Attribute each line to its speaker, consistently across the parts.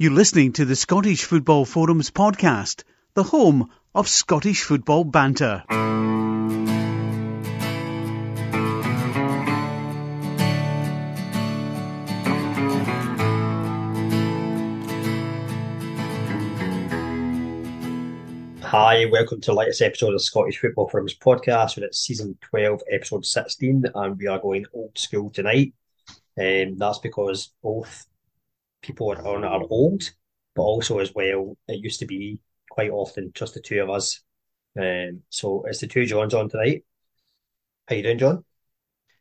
Speaker 1: You're listening to the Scottish Football Forums podcast, the home of Scottish football banter.
Speaker 2: Hi, welcome to the latest episode of Scottish Football Forums podcast. And it's season 12, episode 16, and we are going old school tonight. Um, that's because both people on are old, but also as well, it used to be quite often just the two of us. Um, so it's the two Johns on tonight. How you doing, John?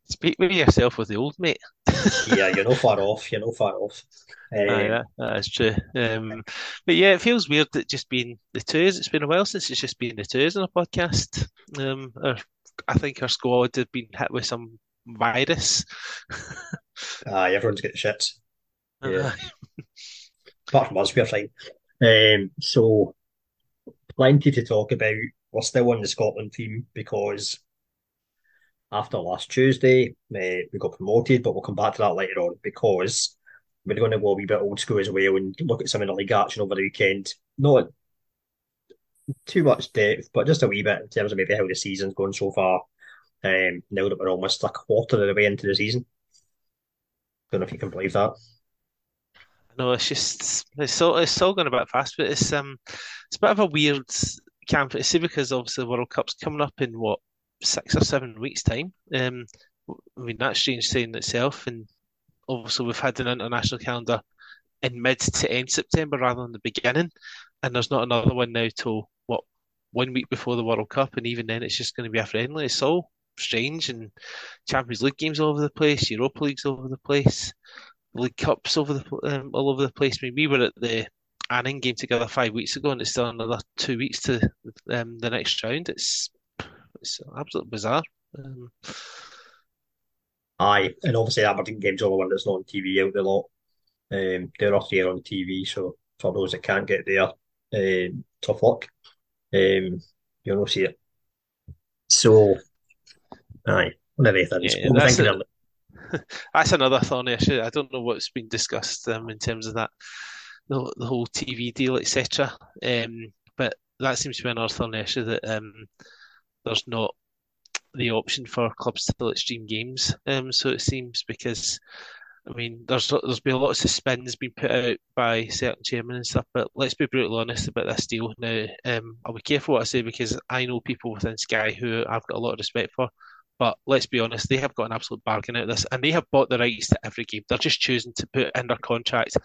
Speaker 3: Speak with yourself with the old mate.
Speaker 2: yeah, you're no far off. You're no far off.
Speaker 3: Um, Aye, that, that is true. Um, but yeah, it feels weird that just being the two twos. It's been a while since it's just been the twos on a podcast. Um, our, I think our squad had been hit with some virus.
Speaker 2: Aye, everyone's getting shit. Yeah. Apart from us, we're fine. Um, so, plenty to talk about. We're still on the Scotland theme because after last Tuesday, uh, we got promoted, but we'll come back to that later on because we're going to go a wee bit old school as well and look at some of the league action over the weekend. Not too much depth, but just a wee bit in terms of maybe how the season's going so far. Um, now that we're almost a quarter of the way into the season. Don't know if you can believe that.
Speaker 3: No, it's just it's so it's still going a bit fast, but it's um it's a bit of a weird camp. See, because obviously the World Cup's coming up in what six or seven weeks' time. Um, I mean that's strange saying itself, and obviously we've had an international calendar in mid to end September rather than the beginning, and there's not another one now till what one week before the World Cup, and even then it's just going to be a friendly. It's all strange, and Champions League games all over the place, Europa Leagues all over the place. League Cups over the um, all over the place. I mean, we were at the Annan game together five weeks ago, and it's still another two weeks to um, the next round. It's it's absolutely bizarre. Um,
Speaker 2: Aye, and obviously Aberdeen game's the one that's not on TV out the lot. Um, they're off the air on TV, so for those that can't get there, um, tough luck. Um, you'll not see it. So, aye, one of the things. Yeah, that's,
Speaker 3: a, that's another thorny issue. I don't know what's been discussed um, in terms of that, the, the whole TV deal, etc. Um, but that seems to be another thorny issue that um, there's not the option for clubs to let stream games. Um, so it seems because I mean, there's there's been a lot of spins being put out by certain chairmen and stuff, but let's be brutally honest about this deal. Now, um, I'll be careful what I say because I know people within Sky who I've got a lot of respect for, but let's be honest, they have got an absolute bargain out of this, and they have bought the rights to every game. They're just choosing to put in their contract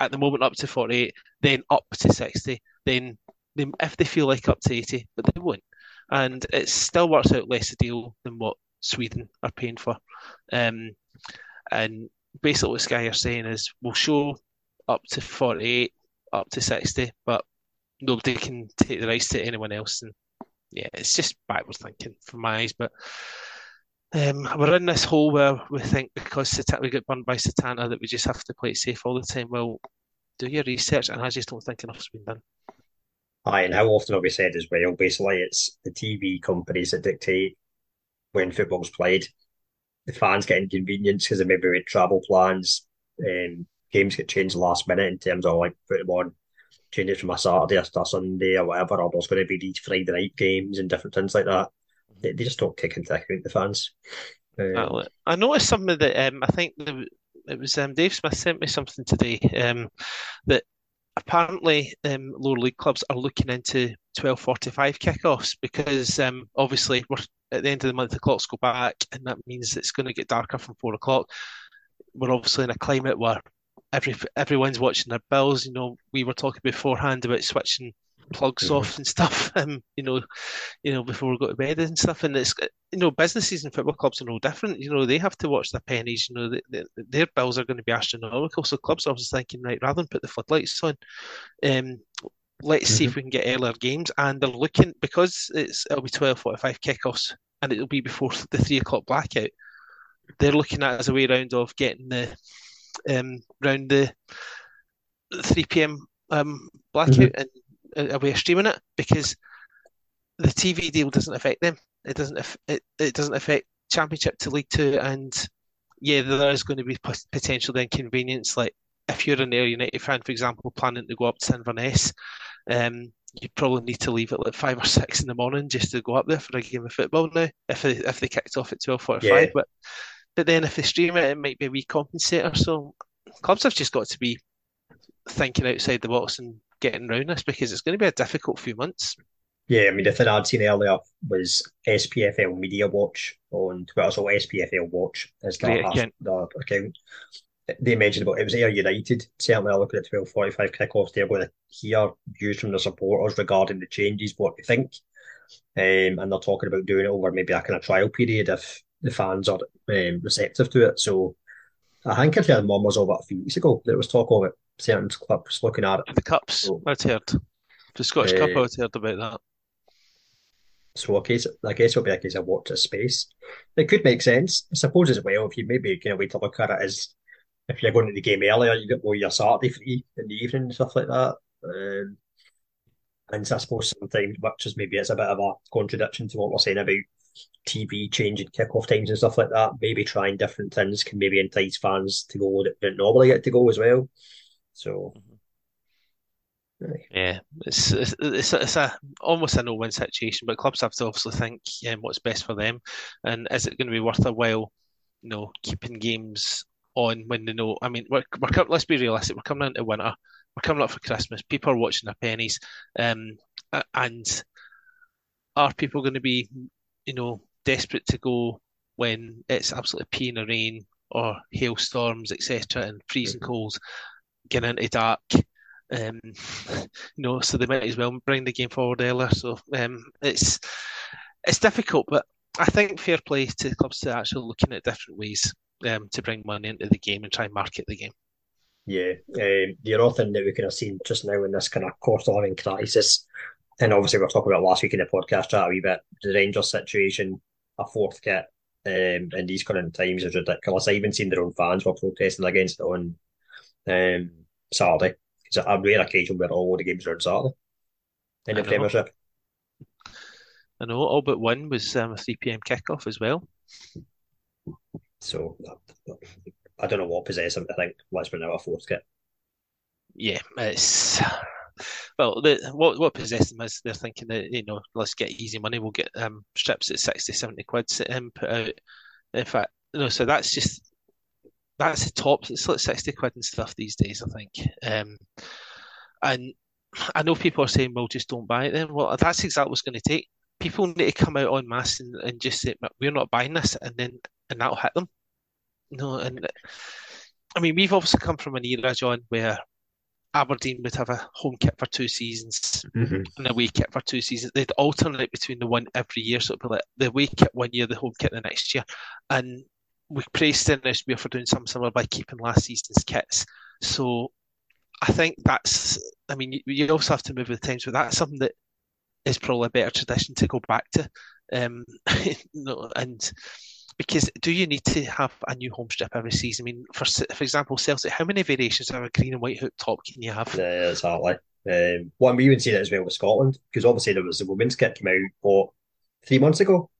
Speaker 3: at the moment up to 48, then up to 60, then they, if they feel like up to 80, but they won't. And it still works out less a deal than what Sweden are paying for. Um, and basically, what Sky are saying is we'll show up to 48, up to 60, but nobody can take the rights to anyone else. And yeah, it's just backward thinking from my eyes. But um, we're in this hole where we think because we get burned by Setanta that we just have to play it safe all the time. Well, do your research, and I just don't think enough's been done.
Speaker 2: Aye, and how often have we said as well? Basically, it's the TV companies that dictate when football's played. The fans get inconvenienced because of maybe with travel plans. Um, games get changed last minute in terms of like putting on change it from a Saturday or a Sunday or whatever, or there's going to be these Friday night games and different things like that. They, they just don't take into account the fans.
Speaker 3: Um, I noticed something that um, I think the, it was um, Dave Smith sent me something today um, that apparently um, lower league clubs are looking into 12:45 kickoffs because um, obviously we're at the end of the month the clocks go back and that means it's going to get darker from four o'clock. We're obviously in a climate where every everyone's watching their bills. You know, we were talking beforehand about switching plugs mm-hmm. off and stuff. Um, you know, you know before we go to bed and stuff. And it's you know businesses and football clubs are no different. You know, they have to watch their pennies. You know, they, they, their bills are going to be astronomical. So clubs are obviously thinking, right, rather than put the floodlights on, um, let's mm-hmm. see if mm-hmm. we can get earlier games. And they're looking because it's it'll be twelve forty five kickoffs and it'll be before the three o'clock blackout. They're looking at as a way around of getting the um, around the 3 p.m. Um, blackout mm-hmm. and a way of streaming it because the TV deal doesn't affect them. It doesn't. It, it doesn't affect Championship to League Two, and yeah, there is going to be potential inconvenience like if you're an Ayr United fan, for example, planning to go up to Inverness, um, you probably need to leave at like five or six in the morning just to go up there for a game of football now. If they if they kicked off at twelve forty five, yeah. but but then if they stream it, it might be a wee compensator. So clubs have just got to be thinking outside the box and getting around this because it's going to be a difficult few months.
Speaker 2: Yeah, I mean, the thing I'd seen earlier was SPFL Media Watch on Twitter, so SPFL Watch is the, account. the account. They mentioned about it was Ayr United. Certainly, I look at twelve forty five kickoffs, they're going to hear views from the supporters regarding the changes, what they think, um, and they're talking about doing it over maybe a kind of trial period if the fans are um, receptive to it. So, I think if the mum was over a few weeks ago, there was talk of it. Certain clubs looking at it.
Speaker 3: The cups, so, I'd heard. The Scottish uh, Cup, I'd heard about that.
Speaker 2: So a case, I guess it'll be a case of watch a space. It could make sense, I suppose, as well. If you maybe kind of way to look at it as if you're going to the game earlier, you get more your Saturday free in the evening and stuff like that. Um, and so I suppose sometimes, which is maybe it's a bit of a contradiction to what we're saying about TV changing kickoff times and stuff like that. Maybe trying different things can maybe entice fans to go that don't normally get to go as well. So mm-hmm.
Speaker 3: Yeah, it's, it's it's, it's a almost a no-win situation, but clubs have to obviously think um, what's best for them, and is it going to be worth a while, you know, keeping games on when they know? I mean, we're, we're let's be realistic. We're coming into winter. We're coming up for Christmas. People are watching their pennies, um, and are people going to be, you know, desperate to go when it's absolutely peeing the rain or hailstorms, etc., and freezing mm-hmm. cold, getting into dark? Um, you know, so they might as well bring the game forward earlier. So um, it's it's difficult, but I think fair play to clubs to actually looking at different ways um, to bring money into the game and try and market the game.
Speaker 2: Yeah, um, the other thing that we kind have seen just now in this kind of of living crisis, and obviously we are talking about last week in the podcast chat a wee bit, the Rangers situation, a fourth kit um, in these current times is ridiculous. I even seen their own fans were protesting against it on um, Saturday. It's a rare occasion where all the games are on Saturday in the I Premiership.
Speaker 3: I know all but one was um, a 3 pm kickoff as well.
Speaker 2: So I don't know what possessed them to think let's bring out a fourth kit.
Speaker 3: Yeah, it's well, the, what what possessed them is they're thinking that you know let's get easy money. We'll get um, strips at 60, 70 quid um, put out. In fact, you know, so that's just that's the top. It's like sixty quid and stuff these days, I think. Um, and I know people are saying, "Well, just don't buy it." Then, well, that's exactly what's going to take. People need to come out en masse and, and just say, "We're not buying this," and then and that'll hit them. no, and I mean, we've obviously come from an era, John, where Aberdeen would have a home kit for two seasons mm-hmm. and a away kit for two seasons. They'd alternate between the one every year, so it'd be like the away kit one year, the home kit the next year, and we praised Stennis for doing something similar by keeping last season's kits. So I think that's, I mean, you, you, also have to move with the times, but that's something that is probably a better tradition to go back to. Um, and because do you need to have a new home strip every season? I mean, for for example, Celtic, how many variations of a green and white hook top can you have?
Speaker 2: Yeah, exactly. Um, well, we even see that as well with Scotland because obviously there was the women's kit came out what three months ago.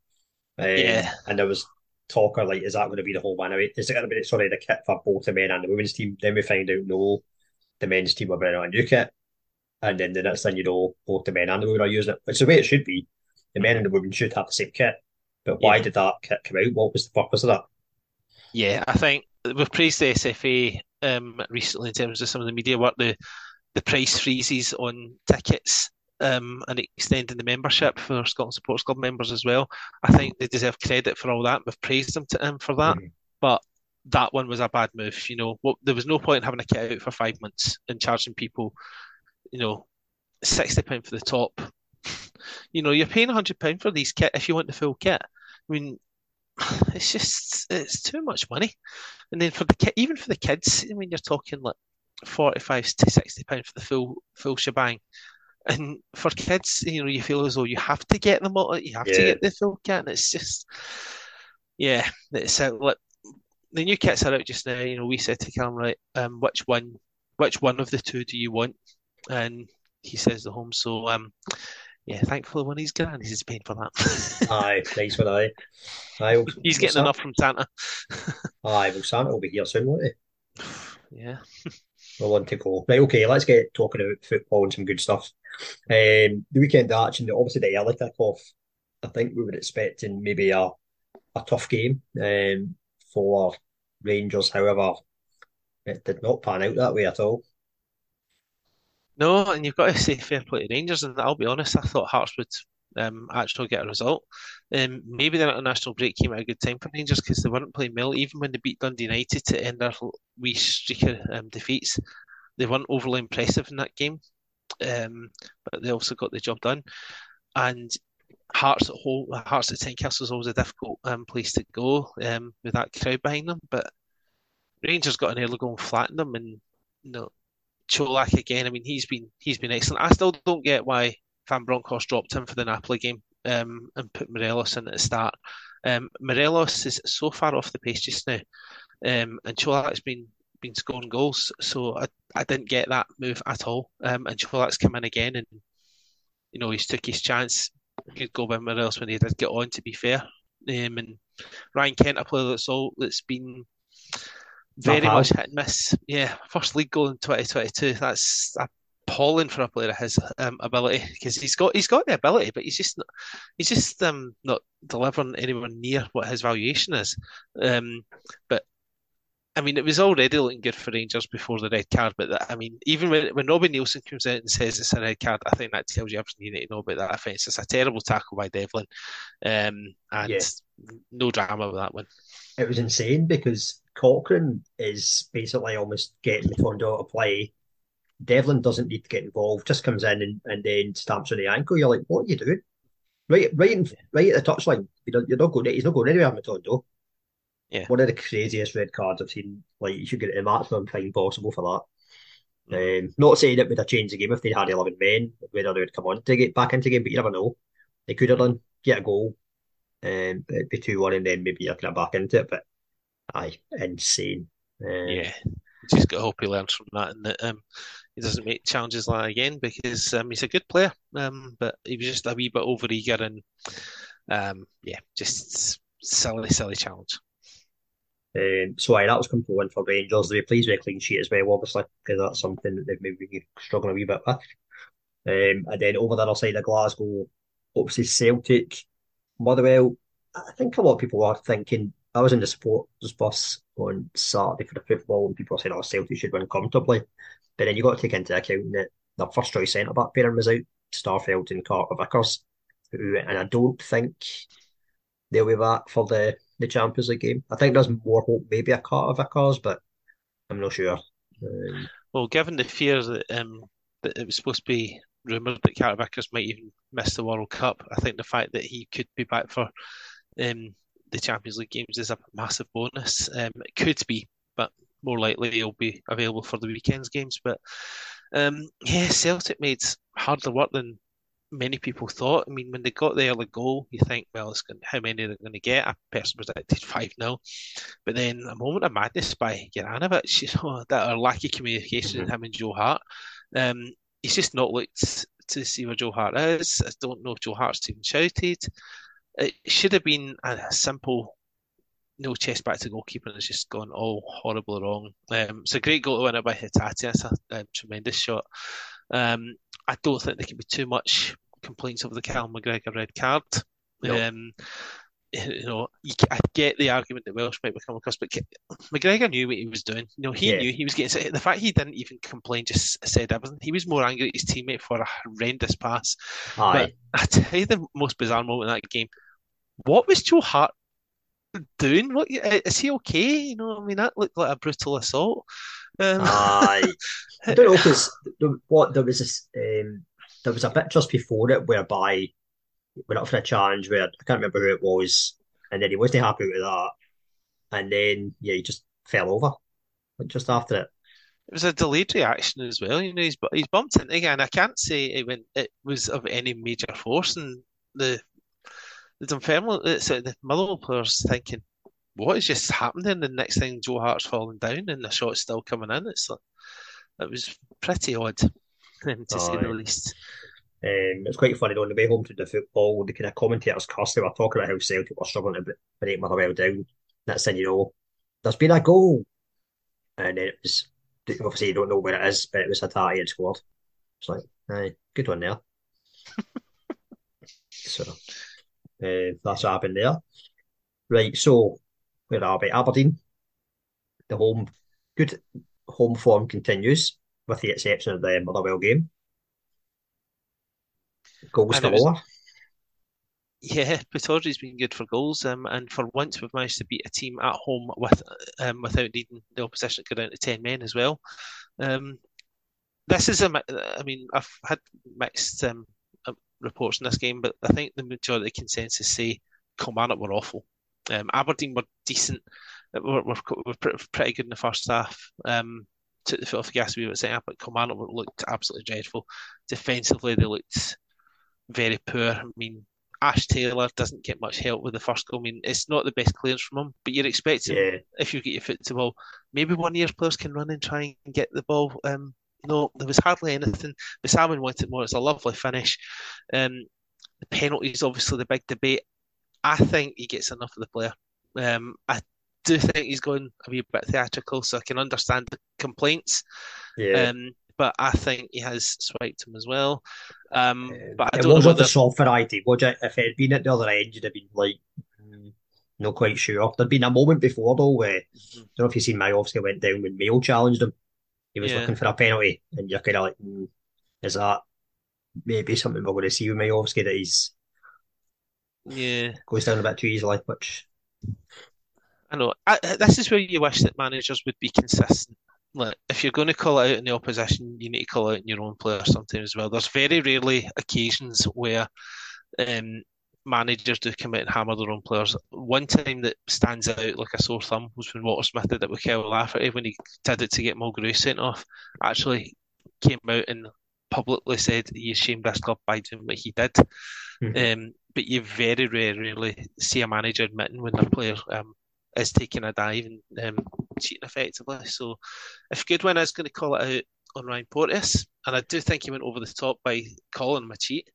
Speaker 2: Um, yeah, and there was talker like, is that going to be the whole man? Is it going to be sorry the kit for both the men and the women's team? Then we find out no, the men's team are bringing out a new kit, and then the next thing you know, both the men and the women are using it. It's the way it should be. The men and the women should have the same kit. But why yeah. did that kit come out? What was the purpose of that?
Speaker 3: Yeah, I think we've praised the SFA um, recently in terms of some of the media work, the the price freezes on tickets um, and extending the membership for Scotland Supporters Club members as well. I think they deserve credit for all that. We've praised them to, um, for that, mm-hmm. but that one was a bad move. You know, well, there was no point in having a kit out for five months and charging people, you know, sixty pound for the top. You know, you're paying hundred pound for these kit if you want the full kit. I mean, it's just it's too much money. And then for the kit, even for the kids, I mean, you're talking like forty five to sixty pound for the full full shebang. And for kids, you know, you feel as though you have to get them all, you have yeah. to get the full kit, and it's just, yeah, it's uh, like the new kits are out just now. You know, we said to Callum, right, um, which one, which one of the two do you want? And he says the home. So, um, yeah, thankfully when he's gone, he's paying for that.
Speaker 2: aye, nice one, aye. aye
Speaker 3: he's getting enough from Santa.
Speaker 2: aye, well, Santa will be here soon, won't
Speaker 3: he? Yeah.
Speaker 2: we want to go. Right, okay, let's get talking about football and some good stuff. Um, the weekend arch action, obviously the early kick-off, I think we were expecting maybe a, a tough game um, for Rangers. However, it did not pan out that way at all.
Speaker 3: No, and you've got to say fair play to Rangers, and I'll be honest, I thought Hearts would um, actually get a result. Um, maybe the international break came at a good time for Rangers because they weren't playing well, even when they beat Dundee United to end their wee streak of um, defeats. They weren't overly impressive in that game, um, but they also got the job done. And Hearts at home, Hearts at Tynecastle is always a difficult um, place to go um, with that crowd behind them. But Rangers got an early goal and flattened them, and you know Čolak again. I mean, he's been he's been excellent. I still don't get why Van Bronckhorst dropped him for the Napoli game um, and put Morelos in at the start. Um, Morelos is so far off the pace just now, um, and Čolak's been been scoring goals, so I, I didn't get that move at all. Um, and Čolak's come in again, and you know he's took his chance. Good goal by Morelos when he did get on. To be fair, um, and Ryan Kent, a player that's all that's been very much hit and miss. Yeah, first league goal in 2022. That's appalling for a player of his um, ability because he's got he's got the ability, but he's just not, he's just um, not delivering anywhere near what his valuation is. Um, but I mean, it was already looking good for Rangers before the red card, but that, I mean, even when, when Robbie Neilson comes out and says it's a red card, I think that tells you everything you need to know about that offence. It's a terrible tackle by Devlin, um, and yeah. no drama with that one.
Speaker 2: It was insane because Cochrane is basically almost getting Matondo to play. Devlin doesn't need to get involved, just comes in and, and then stamps on the ankle. You're like, what are you doing? Right, right, in, right at the touchline. You're not going. He's not going anywhere, on Matondo.
Speaker 3: Yeah.
Speaker 2: One of the craziest red cards I've seen. Like you should get a maximum fine possible for that. Mm. Um, not saying it would have changed the game if they had eleven men, whether they would come on to get back into the game, but you never know. They could have done get a goal, um, it'd be two one, and then maybe you're kind of back into it. But aye, insane.
Speaker 3: Um, yeah, just got to hope he learns from that and that um, he doesn't make challenges like that again because um, he's a good player, um, but he was just a wee bit over eager and um, yeah, just silly, silly challenge.
Speaker 2: Um, so aye, that was compelling for Rangers. They pleased with a clean sheet as well, obviously, because that's something that they've maybe struggling a wee bit with. Um, and then over the other side of Glasgow, obviously Celtic, Motherwell. I think a lot of people are thinking I was in the supporters bus on Saturday for the football, and people were saying, "Oh, Celtic should win comfortably." But then you got to take into account that their first choice centre back pairing was out, Starfelt and Carter Vickers, who, and I don't think they'll be back for the the Champions League game. I think there's more hope maybe a Carter Vickers, but I'm not sure. Um,
Speaker 3: well, given the fears that um, that it was supposed to be rumoured that Carter might even miss the World Cup, I think the fact that he could be back for um, the Champions League games is a massive bonus. Um, it could be, but more likely he'll be available for the weekend's games. But um, yeah, Celtic made harder work than many people thought. I mean, when they got the early goal, you think, well, it's going, how many they're going to get? I personally predicted 5 0. But then a moment of madness by Juranovic, you know, that are lack of communication mm-hmm. in him and Joe Hart. Um, he's just not looked to see where Joe Hart is. I don't know if Joe Hart's even shouted it should have been a simple no chest back to goalkeeper and it's just gone all horribly wrong. Um, it's a great goal to win it by Hatate. It's a, a tremendous shot. Um, I don't think there can be too much complaints over the Cal McGregor red card. Um, you know, you, I get the argument that Welsh might become across, but McGregor knew what he was doing. You know, he yeah. knew he was getting the fact he didn't even complain, just said everything. He was more angry at his teammate for a horrendous pass. Aye. But I tell you, the most bizarre moment in that game what was Joe Hart doing? What is he okay? You know, I mean, that looked like a brutal assault.
Speaker 2: Um, Aye, I don't know because what there was this, um, there was a bit just before it whereby went up for a challenge where I can't remember who it was, and then he wasn't happy with that, and then yeah, he just fell over just after it.
Speaker 3: It was a delayed reaction as well. You know, he's he's bumped into again. I can't say it went it was of any major force, and the the Dunfermline, uh, the Motherwell players thinking, what has just happened? And the next thing, Joe Hart's falling down, and the shot's still coming in. It's like, it was pretty odd, to oh, say the least.
Speaker 2: Um, it's quite funny though, on the way home to the football, the kind of commentators cuss, they were talking about how Celtic were struggling to break Motherwell down. That's saying, you know, there's been a goal. And then it was obviously you don't know where it is, but it was Hatate had scored. It's like, aye, good one there. so uh, that's what happened there. Right, so where are we? Aberdeen. The home, good home form continues, with the exception of the Motherwell game. Goals galore.
Speaker 3: Yeah, Pittodrie's been good for goals, um, and for once we've managed to beat a team at home with um, without needing the opposition to go down to ten men as well. Um, this is a, I mean, I've had mixed um, uh, reports in this game, but I think the majority of the consensus say Kilmarnock were awful. Um, Aberdeen were decent, were, were, were, pretty good in the first half. Um, took the foot off the gas a wee bit half, but Kilmarnock looked absolutely dreadful. Defensively, they looked very poor. I mean, Ash Taylor doesn't get much help with the first goal. I mean, it's not the best clearance from him, but you're expecting yeah. if you get your foot to ball, maybe one year's players can run and try and get the ball. Um, no, there was hardly anything. The Salmon wanted more. It's a lovely finish. Um, the penalties, obviously, the big debate. I think he gets enough of the player. Um, I do think he's going a wee bit theatrical, so I can understand the complaints. Yeah. Um, but I think he has swiped him as well. Um, but I
Speaker 2: it
Speaker 3: don't
Speaker 2: wasn't
Speaker 3: the
Speaker 2: soft variety, was it? If it had been at the other end, you'd have been like, mm, not quite sure. There'd been a moment before though where mm-hmm. I don't know if you've seen Miovski went down when Mayo challenged him. He was yeah. looking for a penalty, and you're kind of like, mm, is that maybe something we're going to see with Miovski that he's
Speaker 3: yeah
Speaker 2: goes down a bit too easily, which
Speaker 3: I know. I, this is where you wish that managers would be consistent like if you're going to call out in the opposition, you need to call out in your own player sometimes as well. There's very rarely occasions where um, managers do come out and hammer their own players. One time that stands out like a sore thumb was when Walter Smith did it with Kyle Lafferty when he did it to get Mulgrew sent off. Actually came out and publicly said he shamed this club by doing what he did. Mm-hmm. Um, but you very, very rarely see a manager admitting when their player um, is taking a dive and um, cheating effectively. So if Goodwin is going to call it out on Ryan Porteous, and I do think he went over the top by calling him a cheat.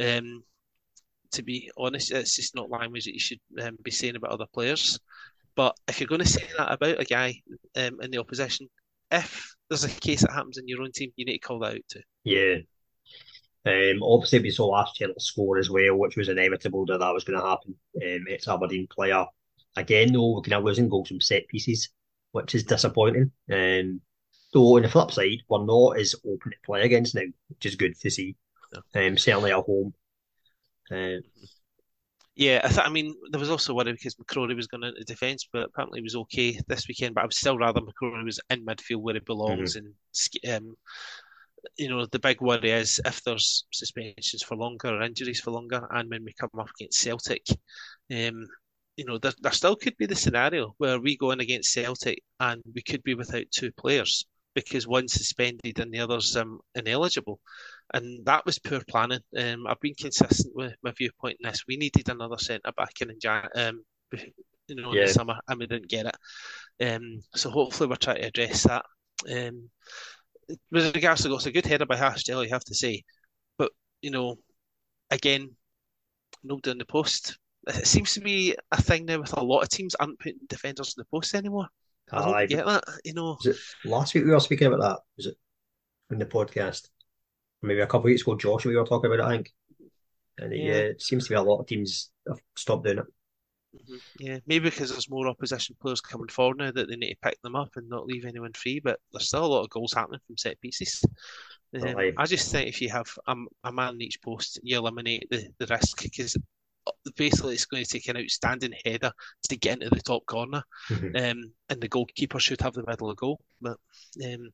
Speaker 3: Um, to be honest, it's just not language that you should um, be saying about other players. But if you're going to say that about a guy um, in the opposition, if there's a case that happens in your own team, you need to call that out too.
Speaker 2: Yeah. Um, obviously, we saw last year score as well, which was inevitable that that was going to happen. Um, it's Aberdeen player Again, though, we're kind of losing goals from set pieces, which is disappointing. Um, though, on the flip side, we're not as open to play against now, which is good to see. Um, certainly at home.
Speaker 3: Uh, yeah, I, th- I mean, there was also worry because McCrorie was going into defence, but apparently he was okay this weekend. But I would still rather McCrorie was in midfield where he belongs. Mm-hmm. And, um, you know, the big worry is if there's suspensions for longer or injuries for longer, and when we come up against Celtic, um, you know, there, there still could be the scenario where we go in against Celtic and we could be without two players because one's suspended and the other's um, ineligible. And that was poor planning. Um, I've been consistent with my viewpoint in this. We needed another centre back in, um, you know, yeah. in the summer, and we didn't get it. Um, so hopefully we're trying to address that. Um, with regards to goals, a good header by Hashdell, you have to say. But, you know, again, no down the post it seems to be a thing now with a lot of teams aren't putting defenders in the post anymore. I don't get that, you know.
Speaker 2: last week we were speaking about that? Was it in the podcast? Maybe a couple of weeks ago, Josh, we were talking about it, I think. And yeah. yeah, it seems to be a lot of teams have stopped doing it.
Speaker 3: Mm-hmm. Yeah, maybe because there's more opposition players coming forward now that they need to pick them up and not leave anyone free. But there's still a lot of goals happening from set pieces. Um, I just think if you have a, a man in each post, you eliminate the, the risk because basically it's going to take an outstanding header to get into the top corner, mm-hmm. um, and the goalkeeper should have the middle of goal. But um,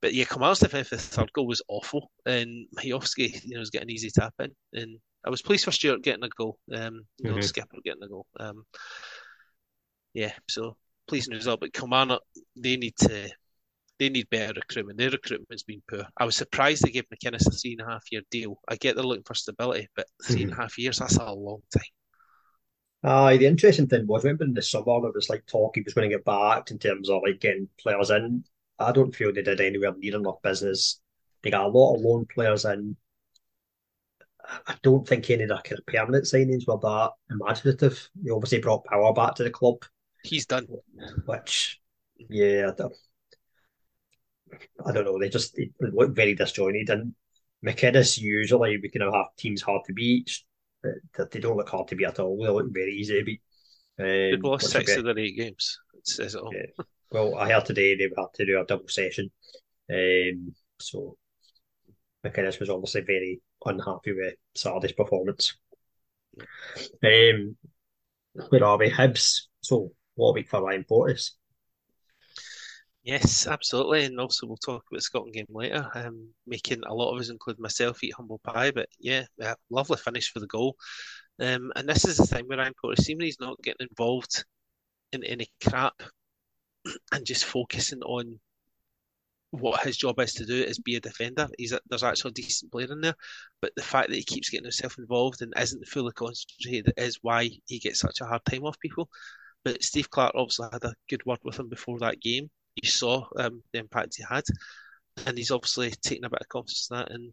Speaker 3: but yeah, Kamal's defence the third goal was awful, and Miovski, you know, was getting easy tap in, and I was pleased for Stewart getting a goal, um, you mm-hmm. Skipper getting a goal. Um, yeah, so pleasing result, but Kilmarnock they need to they need better recruitment. Their recruitment's been poor. I was surprised they gave McInnes a three and a half year deal. I get they're looking for stability, but 3 mm-hmm. and a half years, that's a long time.
Speaker 2: Aye, uh, the interesting thing was, remember in the summer, it was like talk he was going to get back in terms of like getting players in. I don't feel they did anywhere near enough business. They got a lot of loan players in. I don't think any of their kind of permanent signings were that imaginative. They obviously brought power back to the club.
Speaker 3: He's done.
Speaker 2: Which, yeah, I don't know, they just they look very disjointed. And McInnes usually we can have teams hard to beat. That they don't look hard to beat at all. They look very easy to beat.
Speaker 3: Um, They've lost six of their eight games. It says it all. Yeah.
Speaker 2: Well, I heard today they've had to do a double session. Um, so McInnes was obviously very unhappy with Saturday's performance. Um, where are we? Hibs. So what a week for Ryan Porteous.
Speaker 3: Yes, absolutely, and also we'll talk about Scotland game later. Um, making a lot of us, including myself, eat humble pie. But yeah, yeah lovely finish for the goal. Um, and this is the thing where Ryan Porteous, seemingly he's not getting involved in any crap and just focusing on what his job is to do is be a defender. He's a, there's actually a decent player in there, but the fact that he keeps getting himself involved and isn't fully concentrated is why he gets such a hard time off people. But Steve Clarke obviously had a good word with him before that game. You saw um, the impact he had, and he's obviously taken a bit of confidence in that. And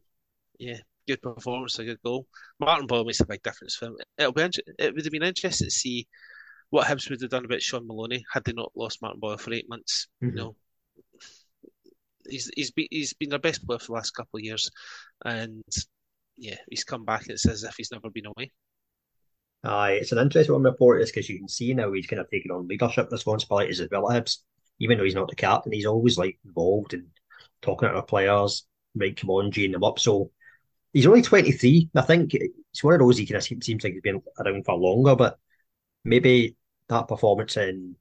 Speaker 3: yeah, good performance, a good goal. Martin Boyle makes a big difference for him. It'll be it would have been interesting to see what Hibs would have done about Shaun Maloney had they not lost Martin Boyle for eight months. Mm-hmm. You know, he's he's been he's been their best player for the last couple of years, and yeah, he's come back. and It's as if he's never been away.
Speaker 2: Aye, it's an interesting one report is because you can see now he's kind of taking on leadership responsibilities as well Hibs. Even though he's not the captain, he's always like involved and talking to our players, right, come on, geeing them up. So he's only 23. I think it's one of those he kind of seems like he's been around for longer, but maybe that performance in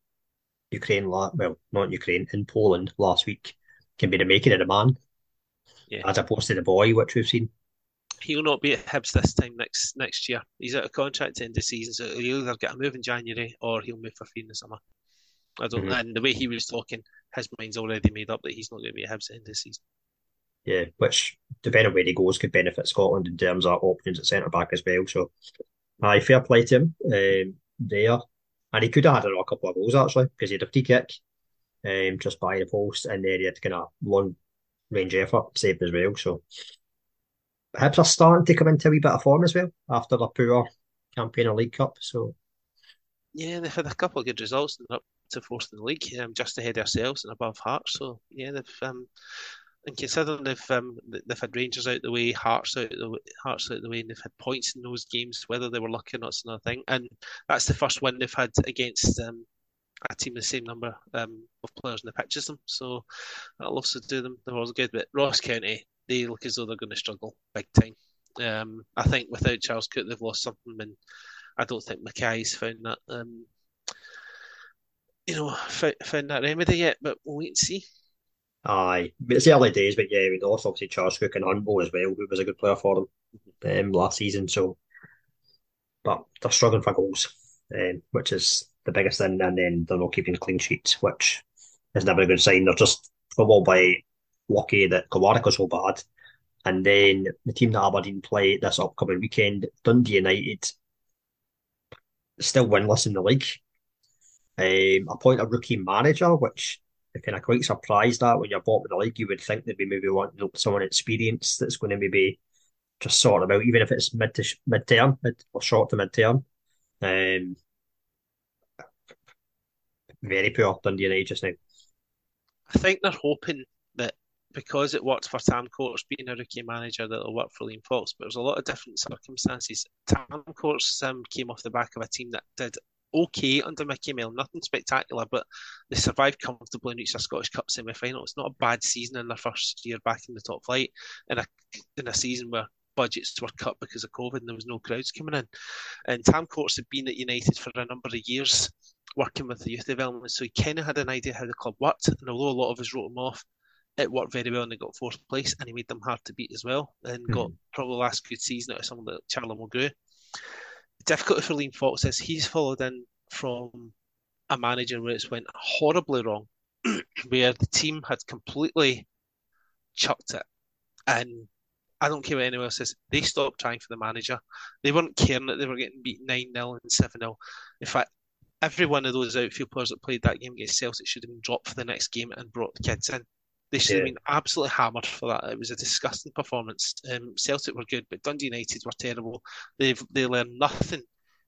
Speaker 2: Ukraine, well, not Ukraine, in Poland last week can be the making of the man, yeah. as opposed to the boy, which we've seen.
Speaker 3: He'll not be at Hibs this time next next year. He's out of contract in the season, so he'll either get a move in January or he'll move for free in the summer. I don't. Mm-hmm. And the way he was talking, his mind's already made up that he's not going to be at Hibs at the the season.
Speaker 2: Yeah, which depending on where he goes could benefit Scotland in terms of options at centre back as well. So, I fair play to him um, there, and he could have had a couple of goals actually because he had a free kick um, just by the post, and then he had kind of long range effort saved as well. So Hibs are starting to come into a wee bit of form as well after the poor campaign in League Cup. So
Speaker 3: yeah, they've had a couple of good results and up to fourth in the league, um, just ahead of ourselves and above Hearts. So yeah, they've um, and considering they've um, they've had Rangers out the way, Hearts out the way, Hearts out the way, and they've had points in those games, whether they were lucky or not, is another thing. And that's the first win they've had against um, a team the same number um, of players in the pitch as them. So that'll also do them the world good. But Ross County, they look as though they're going to struggle big time. Um, I think without Charles Cook, they've lost something, and I don't think Mackay's found that. Um, you know, found, found that remedy yet, but we'll wait and see.
Speaker 2: Aye, it's the early days, but yeah, we lost obviously Charles Cook and Humble as well, who was a good player for them um, last season. So, but they're struggling for goals, um, which is the biggest thing, and then they're not keeping clean sheets, which is never a good sign. They're just football by lucky that Kilmarnock was so bad. And then the team that Aberdeen play this upcoming weekend, Dundee United, still winless in the league. Um, appoint a rookie manager, which I'm kind of quite surprised at when you're bottom of the league. You would think they'd be maybe wanting someone experienced that's going to maybe just sort them out, even if it's mid to mid term mid, or short to mid term. Um, very poor Dundee United just now.
Speaker 3: I think they're hoping that because it worked for Tam Courts being a rookie manager, that it'll work for Liam Fox. But there's a lot of different circumstances. Tam Courts um, came off the back of a team that did okay under Micky Mellon, nothing spectacular, but they survived comfortably and reached a Scottish Cup semi final. It's not a bad season in their first year back in the top flight, in a in a season where budgets were cut because of COVID and there was no crowds coming in. And Tam Courts had been at United for a number of years working with the youth development, so he kind of had an idea how the club worked. And although a lot of us wrote him off, it worked very well and they got fourth place and he made them hard to beat as well and mm-hmm. got probably the last good season out of some someone like Charlie Mulgrew. Difficulty for Liam Fox is he's followed in from a manager where it's went horribly wrong, where the team had completely chucked it and I don't care what anyone else says. They stopped trying for the manager. They weren't caring that they were getting beat 9 0 and 7 0. In fact, every one of those outfield players that played that game against Celtic should have been dropped for the next game and brought the kids in. They should yeah. have been absolutely hammered for that. It was a disgusting performance. Um, Celtic were good, but Dundee United were terrible. They've they learned nothing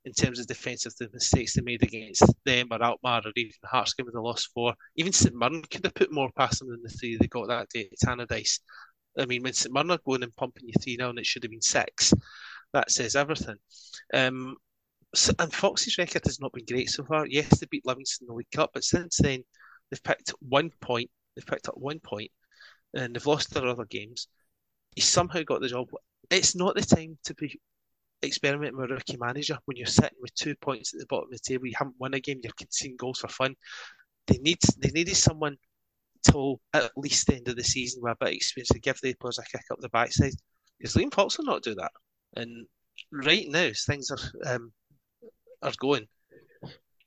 Speaker 3: in terms of defensive the mistakes they made against them or Alkmaar or even Hearts game with the lost four. Even St Mirren could have put more past them than the three they got that day at Tannadice. I mean, when St Mirren are going and pumping you three now and it should have been six, that says everything. Um, so, and Fox's record has not been great so far. Yes, they beat Livingston in the League Cup, but since then they've picked one point. They've picked up one point, and they've lost their other games. He somehow got the job. It's not the time to be experimenting with a rookie manager when you're sitting with two points at the bottom of the table. You haven't won a game. You're conceding goals for fun. They need they needed someone till at least the end of the season with a bit of experience to give the players a kick up the backside. Because Liam Fox will not do that. And right now, things are um, are going.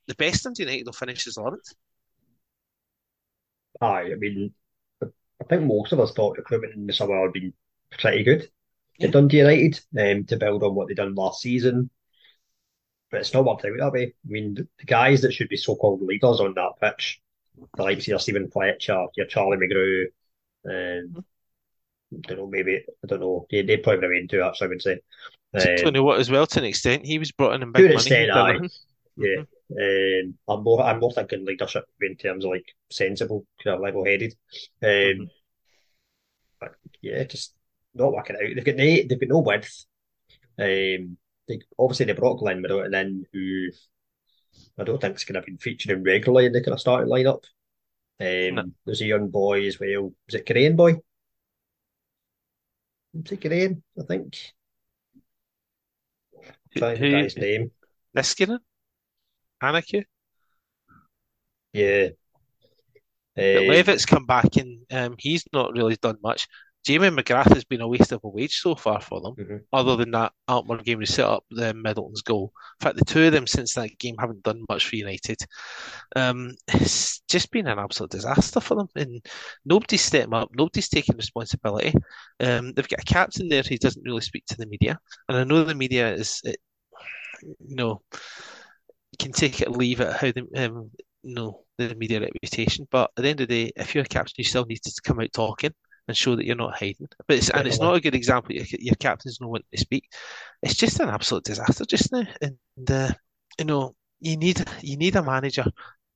Speaker 3: The best in United will finish as 11th.
Speaker 2: Aye, I mean, I think most of us thought recruitment in the summer had been pretty good yeah. at Dundee United um, to build on what they done last season. But it's not worked out that way. I mean, the guys that should be so-called leaders on that pitch, the likes of your Steven Fletcher, your Charlie Mulgrew, um, I don't know, maybe, I don't know, they, they probably remain too, actually, I would say.
Speaker 3: Um, Tony Watt as well, to an extent. He was brought in in big money. Extent,
Speaker 2: aye. Yeah. Mm-hmm. Um, I'm more I'm more thinking leadership in terms of like sensible, kind of level headed. Um, mm-hmm. but yeah, just not working out. They've got no, they've got no width. Um, they obviously they brought Glenn Middleton in, who I don't think is going to be featuring regularly in the kind of starting lineup. Um, no. There's a young boy as well. Is it Korean boy? Is it Korean? I think. Trying to his name.
Speaker 3: Niskanen? Anarchy?
Speaker 2: Yeah.
Speaker 3: Uh, Levitt's come back and um, he's not really done much. Jamie McGrath has been a waste of a wage so far for them. Mm-hmm. Other than that Alkmaar game to set up the Middleton's goal. In fact, the two of them since that game haven't done much for United. Um, it's just been an absolute disaster for them, and nobody's stepping up. Nobody's taking responsibility. Um, they've got a captain there who doesn't really speak to the media, and I know the media is, it, you know, can take it or leave it how the um, you know the media reputation. But at the end of the day, if you're a captain, you still need to come out talking and show that you're not hiding. But it's, and it's not a good example. Your, your captain's no one to speak. It's just an absolute disaster just now, and uh, you know you need you need a manager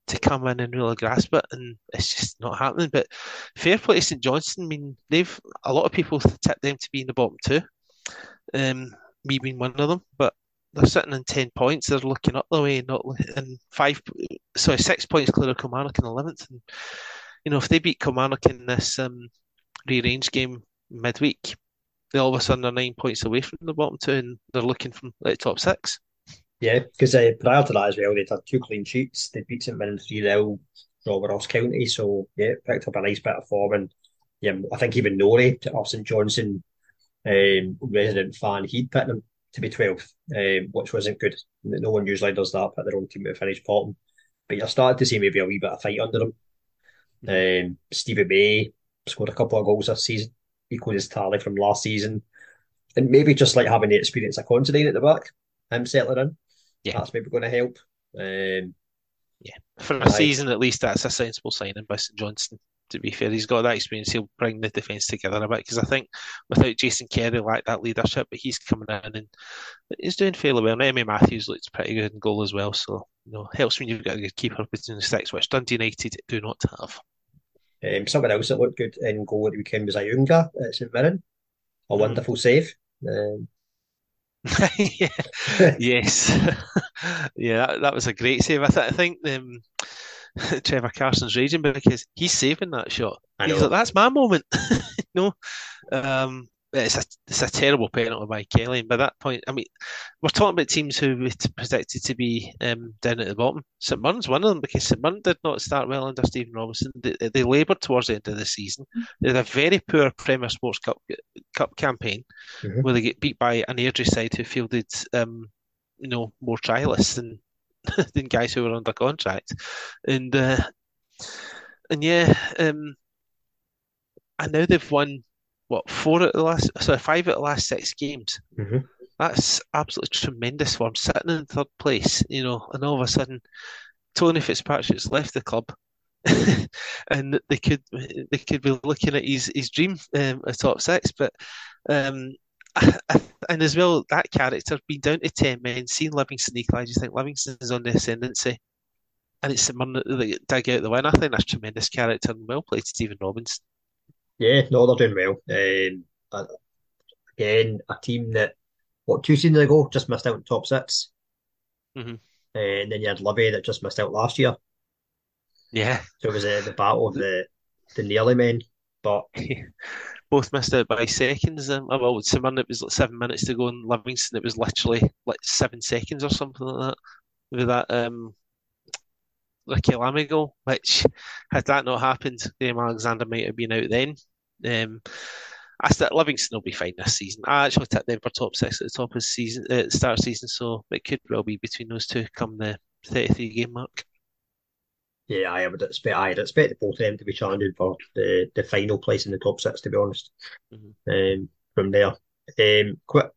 Speaker 3: to come in and really grasp it, and it's just not happening. But fair play to St Johnstone. I mean, they've a lot of people tip them to be in the bottom two, um, me being one of them. But they're sitting in ten points. They're looking up the way, not in five. Sorry, six points clear of Kilmarnock in eleventh. And you know, if they beat Kilmarnock in this um, rearranged game midweek, they all of a sudden are nine points away from the bottom two, and they're looking from like top six.
Speaker 2: Yeah, because uh, prior to that as well, they'd had two clean sheets. They beat St Mirren 3 0 over Ross County. So, yeah, picked up a nice bit of form. And yeah, I think even Norrie, of St Johnstone um, resident fan, he'd picked them to be 12th, um, which wasn't good. No one usually does that, put their own team to finish bottom. But you're starting to see maybe a wee bit of fight under them. Um, Stevie May scored a couple of goals this season, equal his tally from last season. And maybe just like having the experience of Considine at the back, him settling in, yeah. that's maybe going to help. Um,
Speaker 3: yeah, for a season at least, that's a sensible signing by St Johnstone. To be fair, he's got that experience. He'll bring the defence together a bit because I think without Jason Kerry like that leadership, but he's coming in and he's doing fairly well. And Emi Matthews looks pretty good in goal as well, so you know helps when you've got a good keeper between the sticks, which Dundee United do not have.
Speaker 2: Um, someone else that looked good in goal at the weekend was Ayunga at St Mirren. A mm. wonderful save. Um,
Speaker 3: yes, yeah, that, that, was a great save. I, th- I think um, Trevor Carson's raging because he's saving that shot. He's like, "That's my moment," no. Um, it's a it's a terrible penalty by Kelly. And by that point, I mean, we're talking about teams who were predicted to be um, down at the bottom. St Mirren's one of them because St Mirren did not start well under Stephen Robinson. They, they laboured towards the end of the season. Mm-hmm. They had a very poor Premier Sports Cup Cup campaign mm-hmm. where they get beat by an Airdrie side who fielded um, you know more trialists than than guys who were under contract, and uh, and yeah, um, and now they've won what four at the last, sorry, five at the last six games.
Speaker 2: Mm-hmm.
Speaker 3: That's absolutely tremendous for him, sitting in third place, you know, and all of a sudden, Tony Fitzpatrick's left the club, and they could they could be looking at his his dream um, a top six, but um, and as well, that character being down to 10 men, seeing Livingston equalise, you think Livingston's on the ascendancy. And it's someone that dig out the win. I think that's tremendous character and well played, Stephen Robinson.
Speaker 2: Yeah, no, they're doing well. Um, again, a team that, what, two seasons ago just missed out in top 6
Speaker 3: mm-hmm.
Speaker 2: uh, and then you had Livy that just missed out last year.
Speaker 3: Yeah.
Speaker 2: So it was uh, the battle of the, the nearly men. But
Speaker 3: both missed out by seconds. Um, well, Simon, it was like seven minutes to go, and Livingston, it was literally like seven seconds or something like that. With that um, Ricki Lamie goal, which had that not happened, Graham Alexander might have been out then. Um, I said Livingston will be fine this season. I actually tipped them for top six at the top of season, uh, start of season, so it could well be between those two come the 33 game mark.
Speaker 2: Yeah, I would expect I'd expect both of them to be challenging for the, the final place in the top six, to be honest. Mm-hmm. Um, from there, um, quick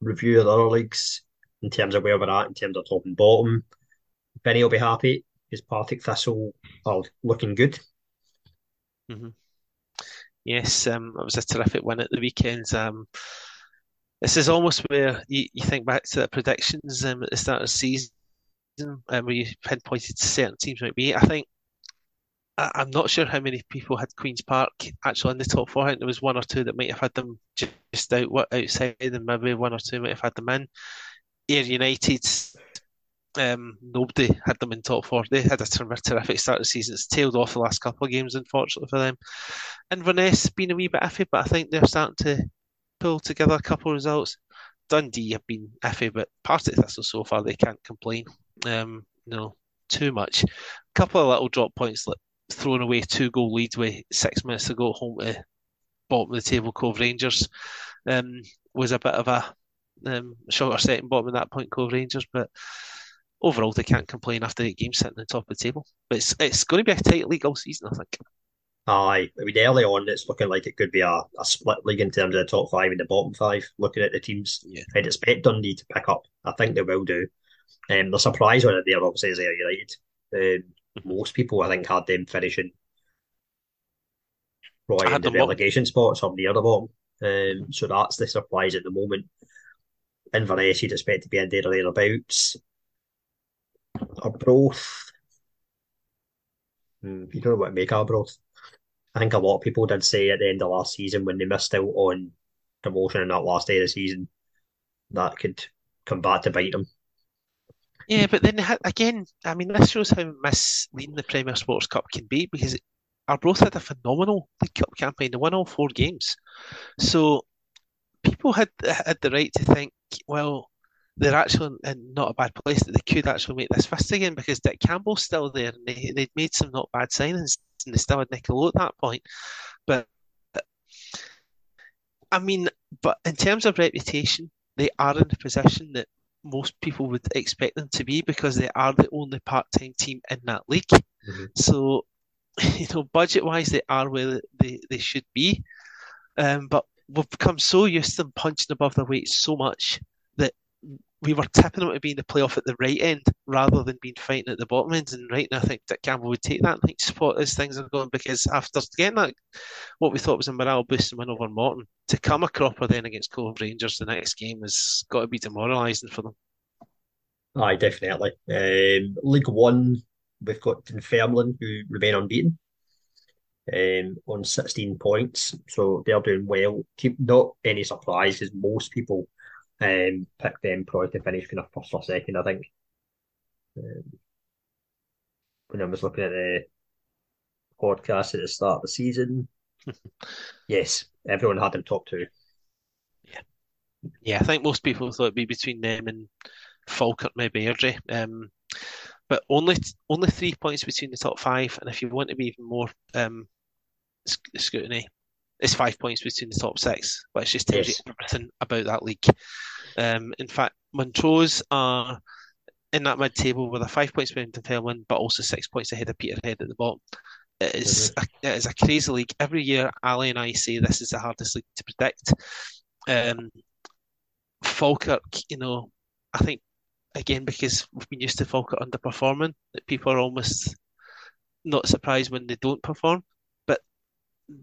Speaker 2: review of the other leagues in terms of where we're at in terms of top and bottom. Benny will be happy because Partick Thistle are looking good.
Speaker 3: Mm-hmm. Yes, um, it was a terrific win at the weekend. Um, this is almost where you, you think back to the predictions um, at the start of the season um, where you pinpointed certain teams might be. I think I, am not sure how many people had Queens Park actually in the top four. I think there was one or two that might have had them just out outside, and maybe one or two might have had them in. Ayr United, um, nobody had them in top four. They had a terrific start of the season. It's tailed off the last couple of games, unfortunately for them. Inverness been a wee bit iffy, but I think they're starting to pull together a couple of results. Dundee have been iffy, but part Partick Thistle so far they can't complain. Um, you know, too much. A couple of little drop points, like throwing away two goal leads with six minutes to go home to bottom of the table Cove Rangers. Um, was a bit of a um, shorter setting bottom at that point, Cove Rangers, but overall they can't complain after the game sitting on the top of the table. But it's it's going to be a tight league all season, I think.
Speaker 2: Aye, I mean early on it's looking like it could be a, a split league in terms of the top five and the bottom five. Looking at the teams,
Speaker 3: yeah.
Speaker 2: I'd expect Dundee to pick up. I think they will do. Um, the surprise one there obviously is Ayr United. Um, most people I think had them finishing right in the relegation spots or near the bottom. Um, so that's the surprise at the moment. Inverness you'd expect to be in there or thereabouts. Arbroath. Hmm, you don't know what to make Arbroath. I think a lot of people did say at the end of last season when they missed out on promotion in that last day of the season that could come back to bite them.
Speaker 3: Yeah, but then again, I mean, this shows how misleading the Premier Sports Cup can be because Arbroath had a phenomenal League Cup campaign. They won all four games, so people had had the right to think, well, they're actually in not a bad place that they could actually make this fist again because Dick Campbell's still there and they they'd made some not bad signings and they still had Nicola at that point. But I mean, but in terms of reputation, they are in the position that most people would expect them to be because they are the only part-time team in that league. Mm-hmm. So, you know, budget-wise, they are where they, they should be. Um, but we've become so used to them punching above their weight so much we were tipping them to be in the playoff at the right end rather than being fighting at the bottom end. And right now, I think Dick Campbell would take that like spot as things are going because after getting that, what we thought was a morale boosting win over Morton, to come a cropper then against Cove Rangers the next game has got to be demoralising for them.
Speaker 2: Aye, definitely. Um, League One, we've got Dunfermline who remain unbeaten. Um, on 16 points, so they're doing well. Not any surprise because most people um, pick them probably to finish kind of first or second, I think. Um, when I was looking at the podcast at the start of the season, yes, everyone had them top two.
Speaker 3: Yeah, yeah, I think most people thought it'd be between them and Falkirk, maybe Airdrie. Um, but only only three points between the top five, and if you want to be even more um, scrutiny, it's five points between the top six, which just tells yes. you everything about that league. Um, in fact, Montrose are in that mid-table with a five points behind Dunfermline, but also six points ahead of Peterhead at the bottom. It is, mm-hmm. a, it is a crazy league. Every year, Ali and I say this is the hardest league to predict. Um, Falkirk, you know, I think again because we've been used to Falkirk underperforming, that people are almost not surprised when they don't perform.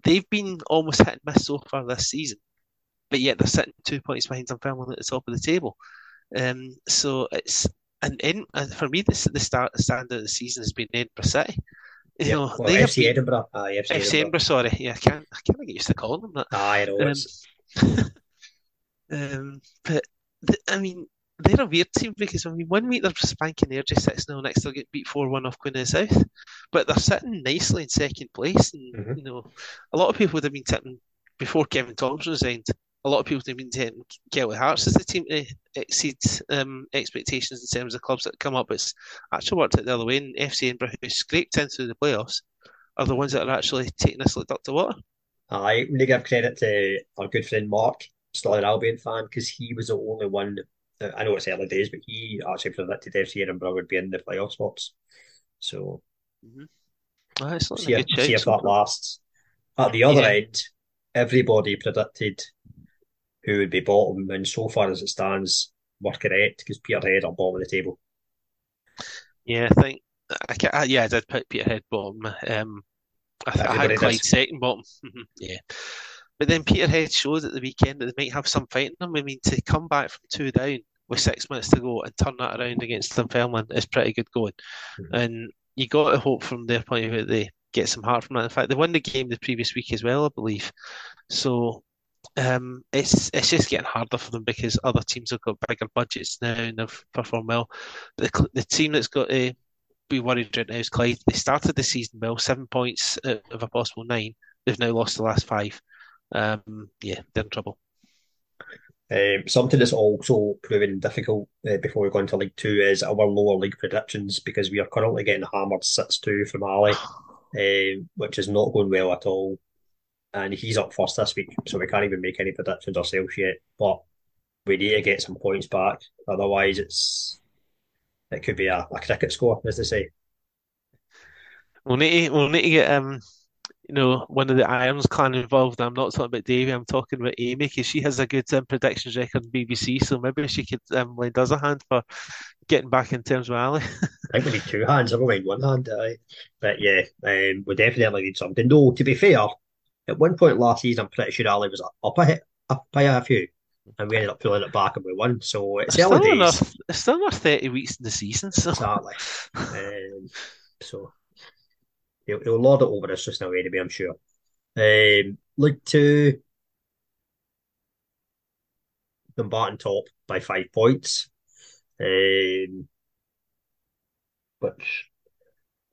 Speaker 3: They've been almost hit and miss so far this season but yet they're sitting two points behind Dunfermline at the top of the table. Um, so it's and in for me, this the start the standard of the season has been Edinburgh City. You know,
Speaker 2: well,
Speaker 3: they
Speaker 2: FC
Speaker 3: have
Speaker 2: Edinburgh. Aye, FC,
Speaker 3: FC
Speaker 2: Edinburgh.
Speaker 3: Edinburgh. Sorry, yeah, I can't I can't get used to calling them that.
Speaker 2: Aye, I know.
Speaker 3: Um, Um, but th I mean, they're a weird team because I mean, one week they're spanking Airdrie six 0 next they'll get beat four one off Queen of the South, but they're sitting nicely in second place, and
Speaker 2: Mhm.
Speaker 3: you know, a lot of people would have been tipping before Kevin Thomson resigned. A lot of people would have been tipping Kelty Hearts as the team to exceed um, expectations in terms of clubs that come up. It's actually worked out the other way, and FC Edinburgh, who scraped into the playoffs, are the ones that are actually taking this like duck to water.
Speaker 2: Aye, I'm gonna give credit to our good friend Mark, Stirling Albion fan, because he was the only one. I know it's early days, but he actually predicted FC Edinburgh would be in the playoff spots. So
Speaker 3: it's not
Speaker 2: see if, see if that lasts. At the other
Speaker 3: Yeah.
Speaker 2: end, everybody predicted who would be bottom, and so far as it stands, we're correct because Peterhead are bottom of the table.
Speaker 3: Yeah, I think I uh, yeah, I did put Peterhead bottom. Um, I, I had Clyde second bottom. Yeah, but then Peterhead showed at the weekend that they might have some fight in them. I mean, to come back from two down with six minutes to go and turn that around against Dunfermline is pretty good going.
Speaker 2: Mhm.
Speaker 3: And you got to hope from their point of view that they get some heart from that. In fact, they won the game the previous week as well, I believe. So um, it's it's just getting harder for them because other teams have got bigger budgets now and they've performed well. The the team that's got to be worried right now is Clyde. They started the season well, seven points out of a possible nine. They've now lost the last five. Um, yeah, they're in trouble.
Speaker 2: Um, something that's also proving difficult uh, before we go into League Two is our lower league predictions because we are currently getting hammered 6 2 from Ali, um, which is not going well at all. And he's up first this week, so we can't even make any predictions ourselves yet. But we need to get some points back, otherwise, it's it could be a, a cricket score, as they say.
Speaker 3: We'll need to, we'll need to get um, you know, one of the Irons clan involved. I'm not talking about Davey. I'm talking about Amy because she has a good um, predictions record on BBC. So maybe she could um, lend us a hand for getting back in terms of Ali.
Speaker 2: I think we need two hands, never mind one hand. Aye. But yeah, um, we definitely need something. Though, to be fair, at one point last season, I'm pretty sure Ali was up a, up by a few, and we ended up pulling it back and we won. So it's
Speaker 3: still
Speaker 2: days.
Speaker 3: enough. There's still enough 30 weeks in the season. So
Speaker 2: Exactly. Um, so he'll, he'll lord it over us just now, anyway, I'm sure. Um, League Two, Dumbarton top by five points. Um, which,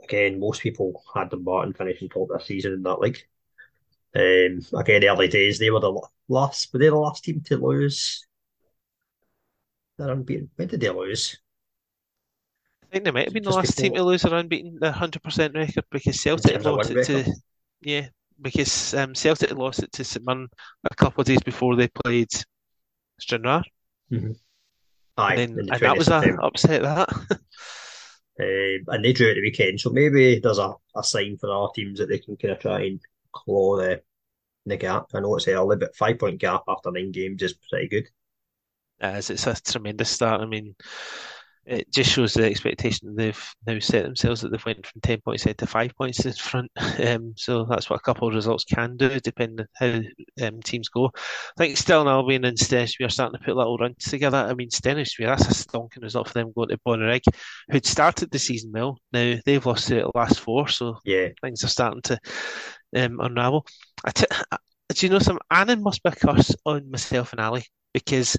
Speaker 2: again, most people had Dumbarton finishing top this season in that league. Um, again, early days, they were the last, were they the last team to lose? They're unbeaten. When did they lose?
Speaker 3: I think they might have been the last team to lose their unbeaten the 100% record because Celtic had lost it to
Speaker 2: record?
Speaker 3: yeah because um, Celtic lost it to St Mirren a couple of days before they played Stranraer
Speaker 2: Aye,
Speaker 3: and then
Speaker 2: the
Speaker 3: and that was a
Speaker 2: September.
Speaker 3: upset that
Speaker 2: Um, and they drew at the weekend, so maybe there's a, a sign for our teams that they can kind of try and claw the the gap. I know it's early, but five point gap after nine games is pretty good.
Speaker 3: as it's a tremendous start. I mean, it just shows the expectation they've now set themselves that they've went from ten points ahead to five points in front. Um, so that's what a couple of results can do, depending on how um, teams go. I think Stirling Albion and Stenhousemuir are starting to put little runs together. I mean, Stenhousemuir, that's a stonking result for them going to Bonnyrigg, who'd started the season well. Now they've lost to the last four, so
Speaker 2: Yeah,
Speaker 3: things are starting to um, unravel. I t- I- do you know some? Annan must be a curse on myself and Ali because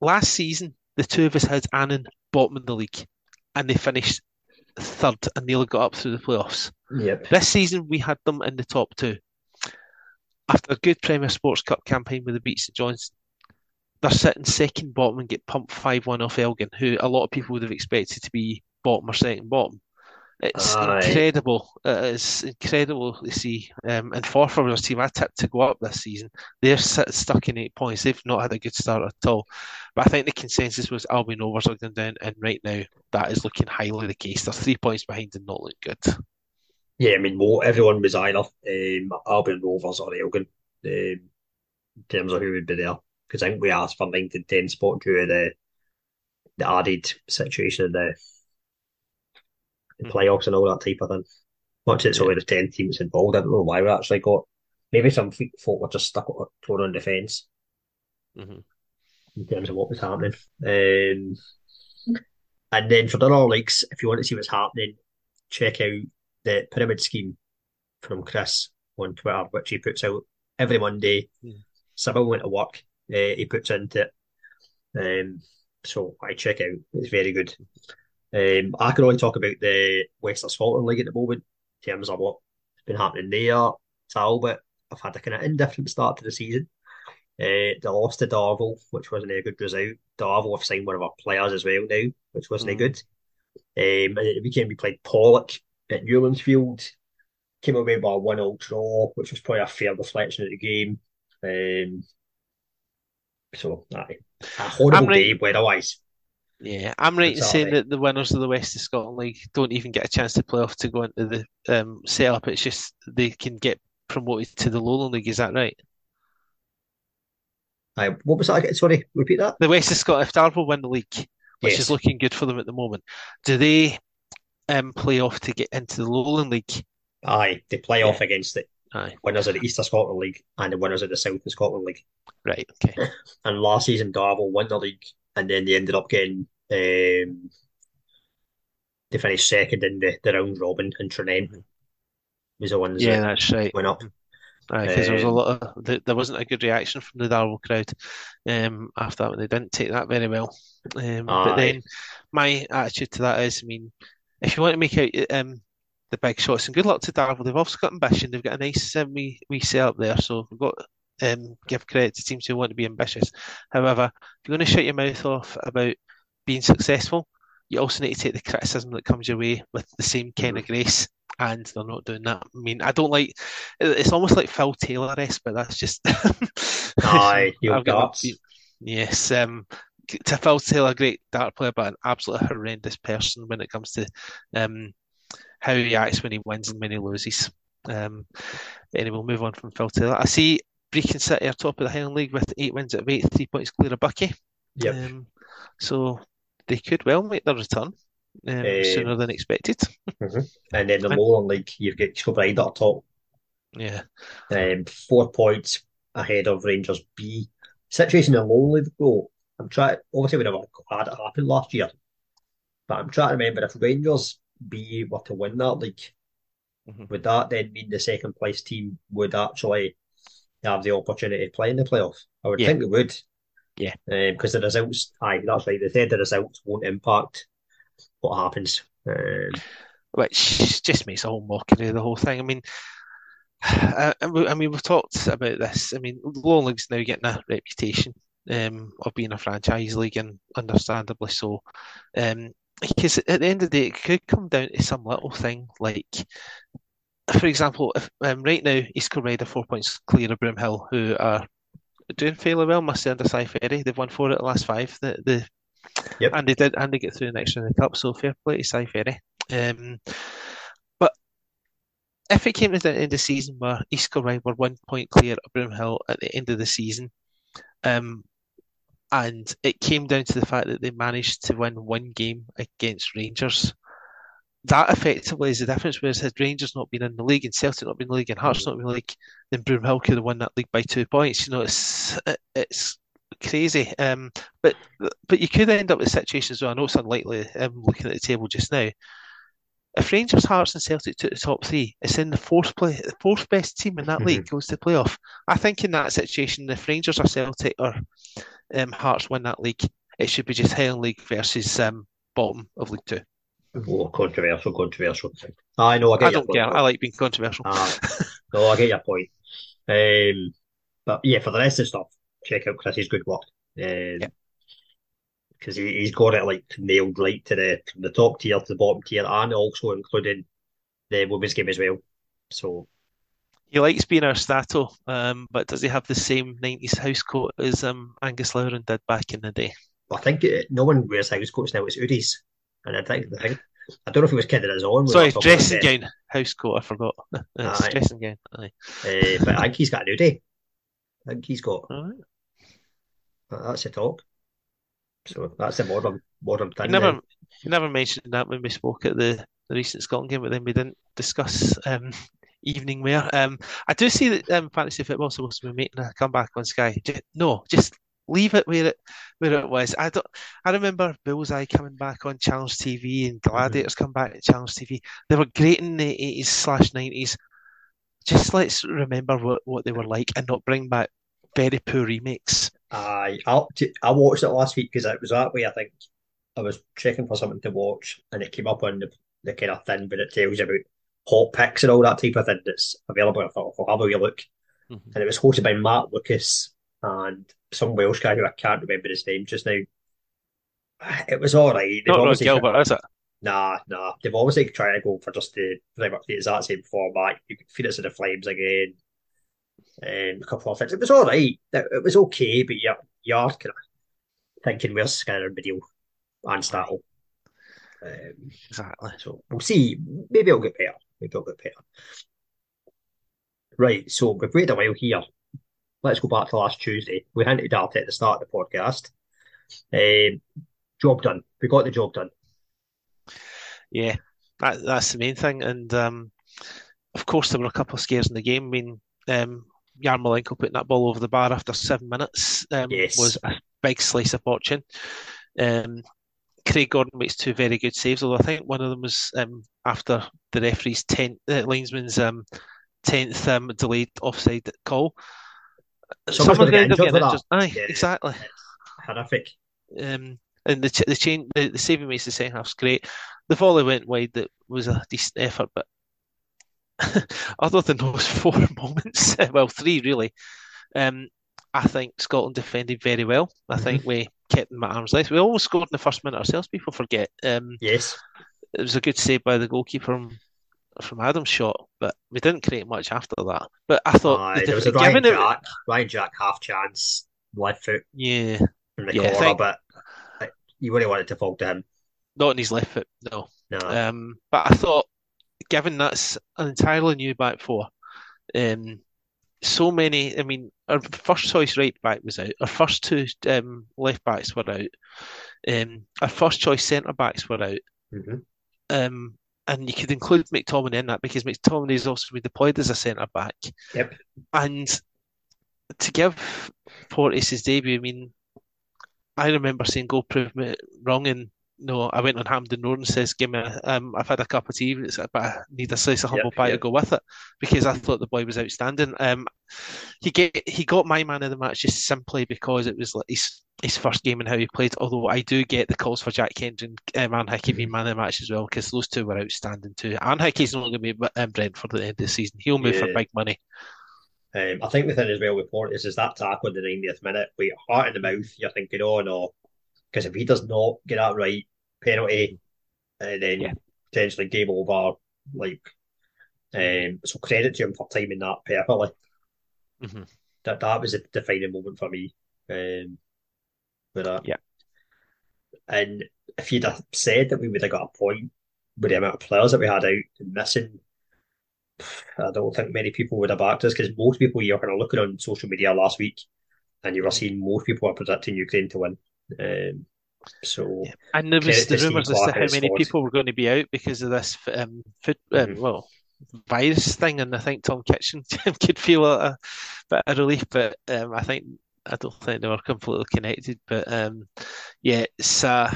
Speaker 3: last season the two of us had Annan bottom of the league, and they finished third and nearly got up through the playoffs.
Speaker 2: yep.
Speaker 3: This season we had them in the top two. After a good Premier Sports Cup campaign with the beats St John's, they're sitting second bottom and get pumped five one off Elgin, who a lot of people would have expected to be bottom or second bottom. It's
Speaker 2: Aye.
Speaker 3: incredible. It's incredible to see. Um, and Forfar was a team I tipped to go up this season. They're sit, stuck in eight points. They've not had a good start at all. But I think the consensus was Albion Rovers are going down, and right now that is looking highly the case. They're three points behind and not looking good.
Speaker 2: Yeah, I mean, mo everyone was either um, Albion Rovers or Elgin um, in terms of who would be there. Because I think we asked for 9 to 10 spot due to the, the added situation in the, the
Speaker 3: Mhm.
Speaker 2: playoffs and all that type of thing. Much it's
Speaker 3: Yeah.
Speaker 2: only the 10 teams involved. I don't know why we actually got maybe some folk were just stuck thrown on defence
Speaker 3: mm-hmm.
Speaker 2: in terms of what was happening. Um, and then for the other leagues, if you want to see what's happening, check out the pyramid scheme from Chris on Twitter, which he puts out every Monday. Mm. Sybil went to work. Uh, he puts into it. Um, so I check out. It's very good. Um, I can only talk about the Western Scotland League at the moment in terms of what's been happening there. Talbot, I've had a kind of indifferent start to the season. Uh, they lost to Darvel, which wasn't a good result. Darvel have signed one of our players as well now, which wasn't mm. good. Um, and at the weekend we played Pollok at Newlandsfield. Came away by a 1 0 draw, which was probably a fair reflection of the game. Um, so, aye, a horrible right. day weather-wise.
Speaker 3: Yeah, I'm right in saying that the winners of the West of Scotland League don't even get a chance to play off to go into the um, setup. It's just they can get promoted to the Lowland League. Is that right?
Speaker 2: Aye, what was that? again? Sorry, repeat that.
Speaker 3: The West of Scotland, if Darvel win the league, which yes. is looking good for them at the moment, do they um, play off to get into the Lowland League?
Speaker 2: Aye, they play yeah. off against it. Aye. Winners of the East of Scotland League and the winners of the South of Scotland League.
Speaker 3: Right, okay.
Speaker 2: and last season, Darvel won the league and then they ended up getting. Um, they finished second in the, the round robin, and Tranent mm-hmm. was the ones
Speaker 3: yeah, that that's right.
Speaker 2: went up.
Speaker 3: Because there was a um, lot of there wasn't a good reaction from the Darvel crowd um, after that when they didn't take that very well. Um, but then my attitude to that is, I mean, if you want to make out um, the big shots. And good luck to Darvel. They've also got ambition. They've got a nice um, wee, wee setup there. So we've got um, give credit to teams who want to be ambitious. However, if you're going to shut your mouth off about being successful, you also need to take the criticism that comes your way with the same kind of grace. And they're not doing that. I mean, I don't like. It's almost like Phil Taylor esque, but that's just.
Speaker 2: Aye, you got.
Speaker 3: Yes, um, to Phil Taylor, a great dart player, but an absolutely horrendous person when it comes to um, how he acts when he wins and when he loses. Um, anyway, we'll move on from Phil Taylor. I see Brechin City are top of the Highland League with eight wins out of eight, three points clear of Buckie.
Speaker 2: Yep. Um,
Speaker 3: so they could well make their return um, uh, sooner than expected.
Speaker 2: mm-hmm. And then the Lowland League, you've got Kilbride at top.
Speaker 3: Yeah.
Speaker 2: Um, four points ahead of Rangers B. Situation in the Lowland League, though, I'm trying, obviously, we never had it happen last year, but I'm trying to remember if Rangers B were to win that league, mm-hmm. would that then mean the second place team would actually have the opportunity to play in the playoff? I would yeah. think it would.
Speaker 3: Yeah.
Speaker 2: Because um, the results, aye, that's right. They said the results won't impact what happens. Um,
Speaker 3: Which just makes a whole mockery of the whole thing. I mean, I, I mean, we've talked about this. I mean, Lowland League's now getting a reputation um, of being a franchise league, and understandably so. Um, because at the end of the day, it could come down to some little thing like, for example, if um, right now East Kilbride are four points clear of Broomhill, who are doing fairly well, must say under Si Ferry. They've won four out of the last five. The, the
Speaker 2: yep.
Speaker 3: and they did and they get through the next round of the cup. So fair play to Si Ferry. Um, but if it came to the end of the season where East Kilbride were one point clear of Broomhill at the end of the season, um, and it came down to the fact that they managed to win one game against Rangers. That effectively is the difference. Whereas had Rangers not been in the league and Celtic not been in the league and Hearts not been in the league, then Broomhill could have won that league by two points. You know, it's it's crazy. Um, but but you could end up with situations where I know it's unlikely. Um, looking at the table just now, if Rangers, Hearts, and Celtic took the top three, it's in the fourth play, the fourth best team in that mm-hmm. league goes to playoff. I think in that situation, if Rangers or Celtic or um, Hearts win that league, it should be just Highland League versus um, bottom of League Two.
Speaker 2: Oh, controversial, controversial. I know. I get. I
Speaker 3: don't care. I like being controversial.
Speaker 2: Uh, no, I get your point. Um, but yeah, for the rest of the stuff, check out Chris's good work. Um, yeah because he, he's got it like nailed right to the from the top tier to the bottom tier, and also including the women's game as well. So
Speaker 3: he likes being our Statto, um, but does he have the same nineties house coat as um, Angus Loughran did back in the day?
Speaker 2: I think it, no one wears house coats now. It's hoodies, and I think, I think I don't know if he was kidding his own.
Speaker 3: Sorry, dressing gown, house coat. I forgot. it's dressing gown. Aye.
Speaker 2: Uh, but I think he's got a hoodie. I think he's got. All right. That's the talk. So that's a modern modern thing.
Speaker 3: You never, you never mentioned that when we spoke at the, the recent Scotland game, but then we didn't discuss um, evening wear. Um, I do see that um, fantasy football supposed to be making a comeback on Sky. Just, no, just leave it where it where it was. I don't. I remember Bullseye coming back on Challenge TV and Gladiators mm-hmm. come back to Challenge TV. They were great in the eighties slash nineties. Just let's remember what, what they were like and not bring back very poor remakes.
Speaker 2: I I, I watched it last week because it was that way. I think I was checking for something to watch and it came up on the, the kind of thing, but it tells you about hot picks and all that type of thing that's available. I thought, I'll have a wee look. Mm-hmm. And it was hosted by Matt Lucas and some Welsh guy who I can't remember his name just now. It was all right.
Speaker 3: Not Rhod Gilbert, is it?
Speaker 2: Nah, nah. They've obviously tried to go for just the pretty much the exact same format. You could feed it to the flames again. Um, a couple of things. It was all right. It, it was okay, but you're, you're kind of thinking where's Skinner and Video and Statto. Um,
Speaker 3: exactly.
Speaker 2: So we'll see. Maybe it'll get better. Maybe it'll get better. Right. So we've waited a while here. Let's go back to last Tuesday. We hinted at it at the start of the podcast. Um, job done. We got the job done.
Speaker 3: Yeah, that, that's the main thing. And um, of course, there were a couple of scares in the game. I mean, um, Yarmolenko putting that ball over the bar after seven minutes um, yes. was a big slice of fortune. Um, Craig Gordon makes two very good saves, although I think one of them was um, after the referee's tenth uh, linesman's um, tenth um, delayed offside call.
Speaker 2: Someone's going to get injured.
Speaker 3: Aye, yeah, exactly.
Speaker 2: Horrific.
Speaker 3: Um, and the the chain the, the saving makes the second half's great. The volley went wide. That was a decent effort, but other than those four moments, well, three really, um, I think Scotland defended very well. I mm-hmm. think we kept them at arm's length. We almost scored in the first minute ourselves. People forget. Um,
Speaker 2: yes,
Speaker 3: it was a good save by the goalkeeper from, Adam's shot, but we didn't create much after that. But I thought
Speaker 2: the, there was a Ryan Jack, it, Ryan Jack half chance, left foot,
Speaker 3: yeah,
Speaker 2: the yeah, corner, think, but you really wanted to fall to him.
Speaker 3: Not in his left foot, no.
Speaker 2: No.
Speaker 3: Um, but I thought, given that's an entirely new back four, um, so many. I mean, our first choice right back was out. Our first two um, left backs were out. Um, our first choice centre backs were out.
Speaker 2: Mm-hmm.
Speaker 3: Um, and you could include McTominay in that because McTominay is also been deployed as a centre back.
Speaker 2: Yep.
Speaker 3: And to give Porteous his debut, I mean, I remember saying, "Go prove me wrong," and no, I went on Hampden Road and says, "Give me, a, um, I've had a cup of tea, but I need a slice of humble yep, pie yep. to go with it," because I thought the boy was outstanding. Um, he get he got my man of the match just simply because it was like his his first game and how he played. Although I do get the calls for Jack Kent and um, Hickey being man of the match as well, because those two were outstanding too. Aaron Hickey's not going to be um, Brentford at the end of the season. He'll move yeah. for big money.
Speaker 2: Um, I think the thing as well with Porteous is that tackle in the 90th minute, with your heart in the mouth, you're thinking, oh no, because if he does not get that right, penalty, and then yeah. potentially game over. Like, um, so credit to him for timing that perfectly.
Speaker 3: Mm-hmm.
Speaker 2: That that was a defining moment for me. Um, with that,
Speaker 3: yeah.
Speaker 2: And if you'd have said that we would have got a point with the amount of players that we had out and missing, I don't think many people would have backed us because most people you're kind of looking on social media last week, and you were seeing most people are predicting Ukraine to win. Um, so
Speaker 3: yeah. and there was the rumours as to how many people were going to be out because of this um, food, um, mm-hmm. well, virus thing, and I think Tom Kitchen could feel a, a bit of relief, but um, I think I don't think they were completely connected. But um, yeah, it's uh,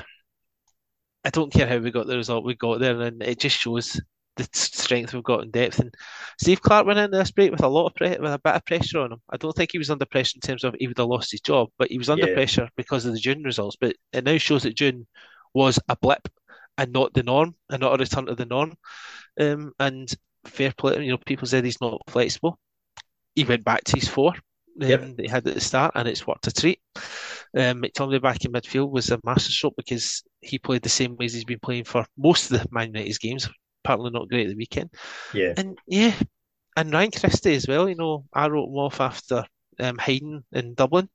Speaker 3: I don't care how we got the result we got there, and it just shows the strength we've got in depth. And Steve Clarke went into this break with a lot of pre- with a bit of pressure on him. I don't think he was under pressure in terms of he would have lost his job, but he was under yeah. pressure because of the June results. But it now shows that June was a blip and not the norm, and not a return to the norm. Um, and fair play, you know, people said he's not flexible. He went back to his four. Um, yep. he had at the start, and it's worked a treat. Um, McTominay back in midfield was a masterstroke because he played the same ways he's been playing for most of the Man United's games, apparently not great at the weekend.
Speaker 2: Yeah.
Speaker 3: And yeah, and Ryan Christie as well. You know, I wrote him off after um, hiding in Dublin,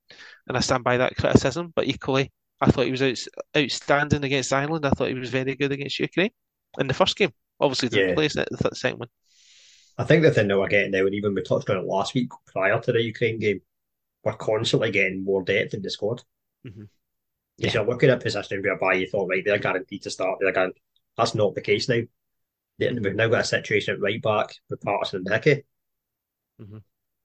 Speaker 3: and I stand by that criticism. But equally, I thought he was out, outstanding against Ireland. I thought he was very good against Ukraine in the first game. Obviously, didn't yeah. play the second one.
Speaker 2: I think the thing that we're getting now, and even we touched on it last week prior to the Ukraine game, we're constantly getting more depth in the squad.
Speaker 3: Mm-hmm.
Speaker 2: Yeah. If you're looking at position whereby you thought, right, they're guaranteed to start, they're guaranteed. that's not the case now. We've now got a situation at right back with Patterson and Hickey.
Speaker 3: Mm-hmm.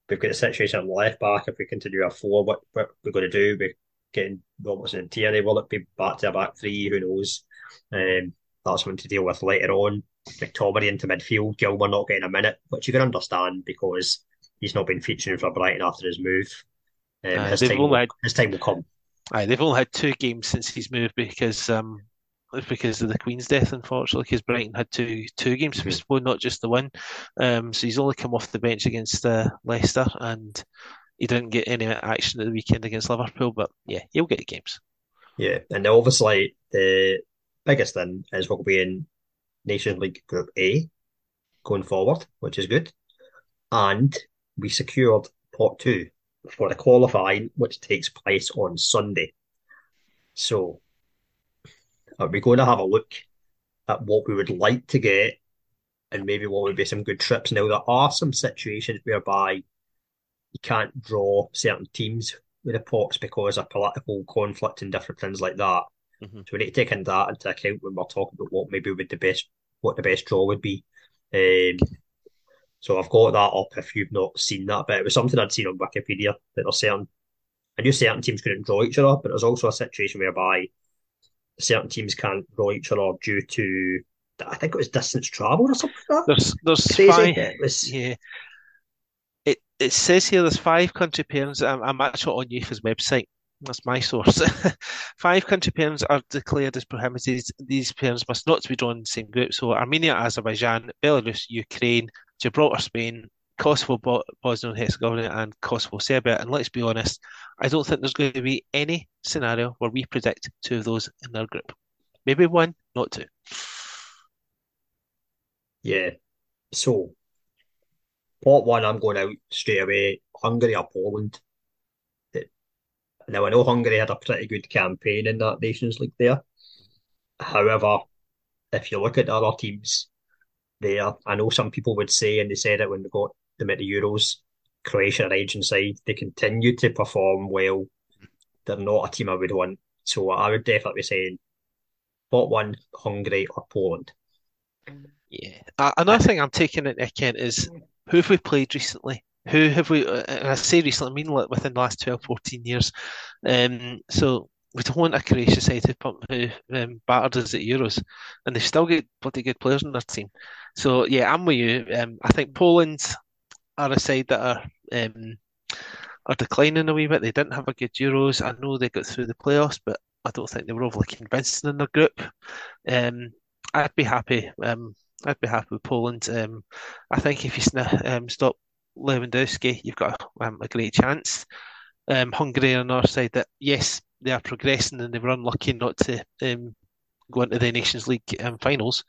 Speaker 2: We've got a situation at left back. If we continue our four, what, what we're going to do? We're getting Robertson and Tierney. Will it be back to a back three? Who knows? Um, that's something to deal with later on. McTominay into midfield. Gilmour not getting a minute, which you can understand because he's not been featuring for Brighton after his move. Um, uh, his, time will, had, his time will come.
Speaker 3: Aye, they've only had two games since he's moved because um, because of the Queen's death, unfortunately, because Brighton had two two games postponed, not just the one. Um, so he's only come off the bench against uh, Leicester, and he didn't get any action at the weekend against Liverpool. But yeah, he'll get games.
Speaker 2: Yeah, and obviously the biggest thing is we'll be in Nations League Group A going forward, which is good, and we secured pot two for the qualifying, which takes place on Sunday. So are we going to have a look at what we would like to get and maybe what would be some good trips? Now, there are some situations whereby you can't draw certain teams with the pots because of political conflict and different things like that. Mm-hmm. So we need to take in that into account when we're talking about what maybe would the best what the best draw would be. Um, so I've got that up if you've not seen that, but it was something I'd seen on Wikipedia that there's certain I knew certain teams couldn't draw each other, but there's also a situation whereby certain teams can't draw each other due to I think it was distance travel or something like
Speaker 3: that. There's there's Crazy. five. It was, yeah. It it says here there's five country pairings. I'm, I'm actually on UEFA's website. That's my source. five country pairings are declared as prohibited. These pairings must not be drawn in the same group. So Armenia, Azerbaijan, Belarus, Ukraine, Gibraltar, Spain, Kosovo, Bosnia and Herzegovina, and Kosovo, Serbia. And let's be honest, I don't think there's going to be any scenario where we predict two of those in our group. Maybe one, not two.
Speaker 2: Yeah. So, pot one, I'm going out straight away. Hungary or Poland. Now, I know Hungary had a pretty good campaign in that Nations League there. However, if you look at the other teams there, I know some people would say, and they said it when they got them at the Euros, Croatia are and Argentina, they continue to perform well. They're not a team I would want. So I would definitely be saying one, Hungary or Poland.
Speaker 3: Yeah. Uh, another thing I'm taking into account is who have we played recently? Who have we, uh, and I say recently, I mean like within the last 12, 14 years. Um, so we don't want a Croatia side who, who um, battered us at Euros, and they've still got bloody good players in their team. So yeah, I'm with you. Um, I think Poland are a side that are um, are declining a wee bit. They didn't have a good Euros. I know they got through the playoffs, but I don't think they were overly convincing in their group. Um, I'd be happy. Um, I'd be happy with Poland. Um, I think if you um, stop Lewandowski, you've got um, a great chance. Um, Hungary on our side, that yes, they are progressing and they were unlucky not to um, go into the Nations League um, finals,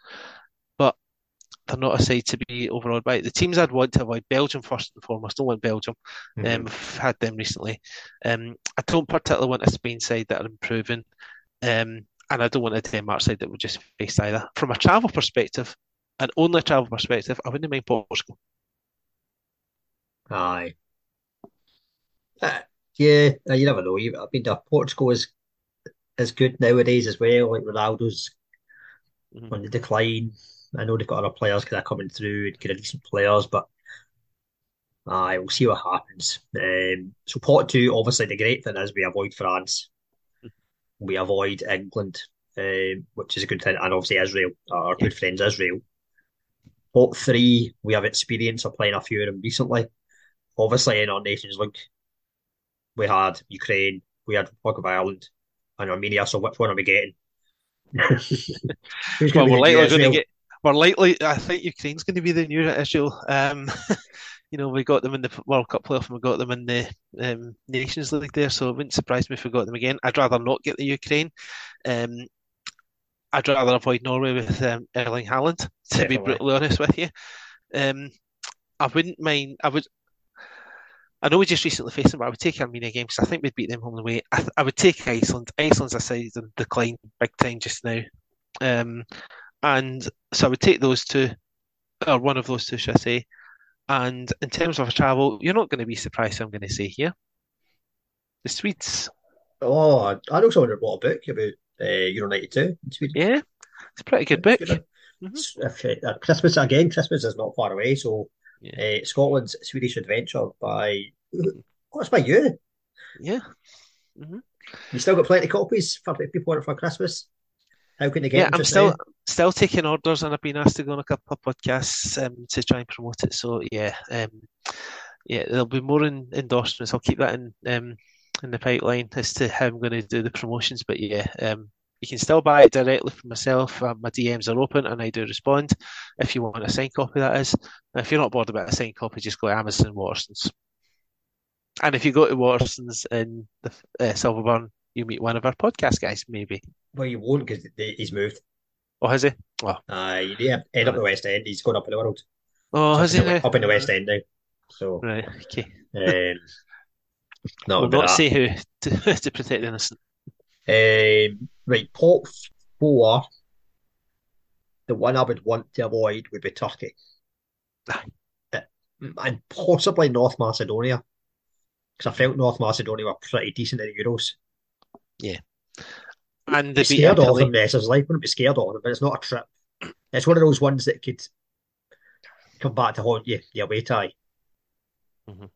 Speaker 3: they're not a side to be overawed by. The teams I'd want to avoid Belgium first and foremost. Don't want Belgium. Mm-hmm. Um, we've had them recently. Um, I don't particularly want a Spain side that are improving. Um, and I don't want a Denmark side that would just face either. From a travel perspective, and only a travel perspective, I wouldn't mind Portugal.
Speaker 2: Aye. Uh, yeah, uh, you never know. I mean, Portugal is is good nowadays as well. Like Ronaldo's mm-hmm. on the decline. I know they've got other players kind of coming through and kind of decent players, but I we'll see what happens. Um, so pot two, obviously the great thing is we avoid France, we avoid England, um, which is a good thing, and obviously Israel, our good friends Israel. Pot three, we have experience of playing a few of them recently. Obviously in our Nations League, we had Ukraine, we had Republic of Ireland, and Armenia. So which one are we getting?
Speaker 3: well, we're likely going to get. We're likely. I think Ukraine's going to be the new Israel. Um, you know, we got them in the World Cup playoff and we got them in the um, Nations League there, so it wouldn't surprise me if we got them again. I'd rather not get the Ukraine. Um, I'd rather avoid Norway with um, Erling Haaland, to Definitely. be brutally honest with you. Um, I wouldn't mind. I would. I know we just recently faced them, but I would take Armenia game because I think we'd beat them home the way. I, I, would take Iceland. Iceland's a side in decline big time just now. Um, and so I would take those two, or one of those two, should I say. And in terms of travel, you're not going to be surprised, I'm going to say here. The Swedes.
Speaker 2: Oh, I know someone who bought a book about uh, Euro 92 in Sweden.
Speaker 3: Yeah, it's a pretty good book.
Speaker 2: Mm-hmm. Uh, Christmas again, Christmas is not far away, so yeah. uh, Scotland's Swedish Adventure by what's by you?
Speaker 3: Yeah. Mm-hmm.
Speaker 2: You still got plenty of copies for people want it for Christmas. How can they get?
Speaker 3: Yeah, I'm still now? Still taking orders, and I've been asked to go on a couple of podcasts um, to try and promote it. So yeah, um, yeah, there'll be more in, endorsements. I'll keep that in um, in the pipeline as to how I'm going to do the promotions. But yeah, um, you can still buy it directly from myself. Uh, my DMs are open, and I do respond. If you want a signed copy, that is. if you're not bored about a signed copy, just go to Amazon Waterstones. And if you go to Waterstones in the uh, Silverburn, you meet one of our podcast guys, maybe.
Speaker 2: Well, you won't because he's moved.
Speaker 3: Oh, has he? Oh.
Speaker 2: Uh, yeah, end up the West End. He's gone up in the world.
Speaker 3: Oh, has
Speaker 2: he?
Speaker 3: The,
Speaker 2: up in the West End now. So
Speaker 3: right, okay.
Speaker 2: Um,
Speaker 3: no, we'll not say who to, to protect the innocent.
Speaker 2: Um, right, pot four. The one I would want to avoid would be Turkey, and possibly North Macedonia, because I felt North Macedonia were pretty decent in the Euros.
Speaker 3: Yeah, and they
Speaker 2: scared of them. Yes, I wouldn't be scared of them, but it's not a trip. It's one of those ones that could come back to haunt you, the away tie.
Speaker 3: Mm-hmm.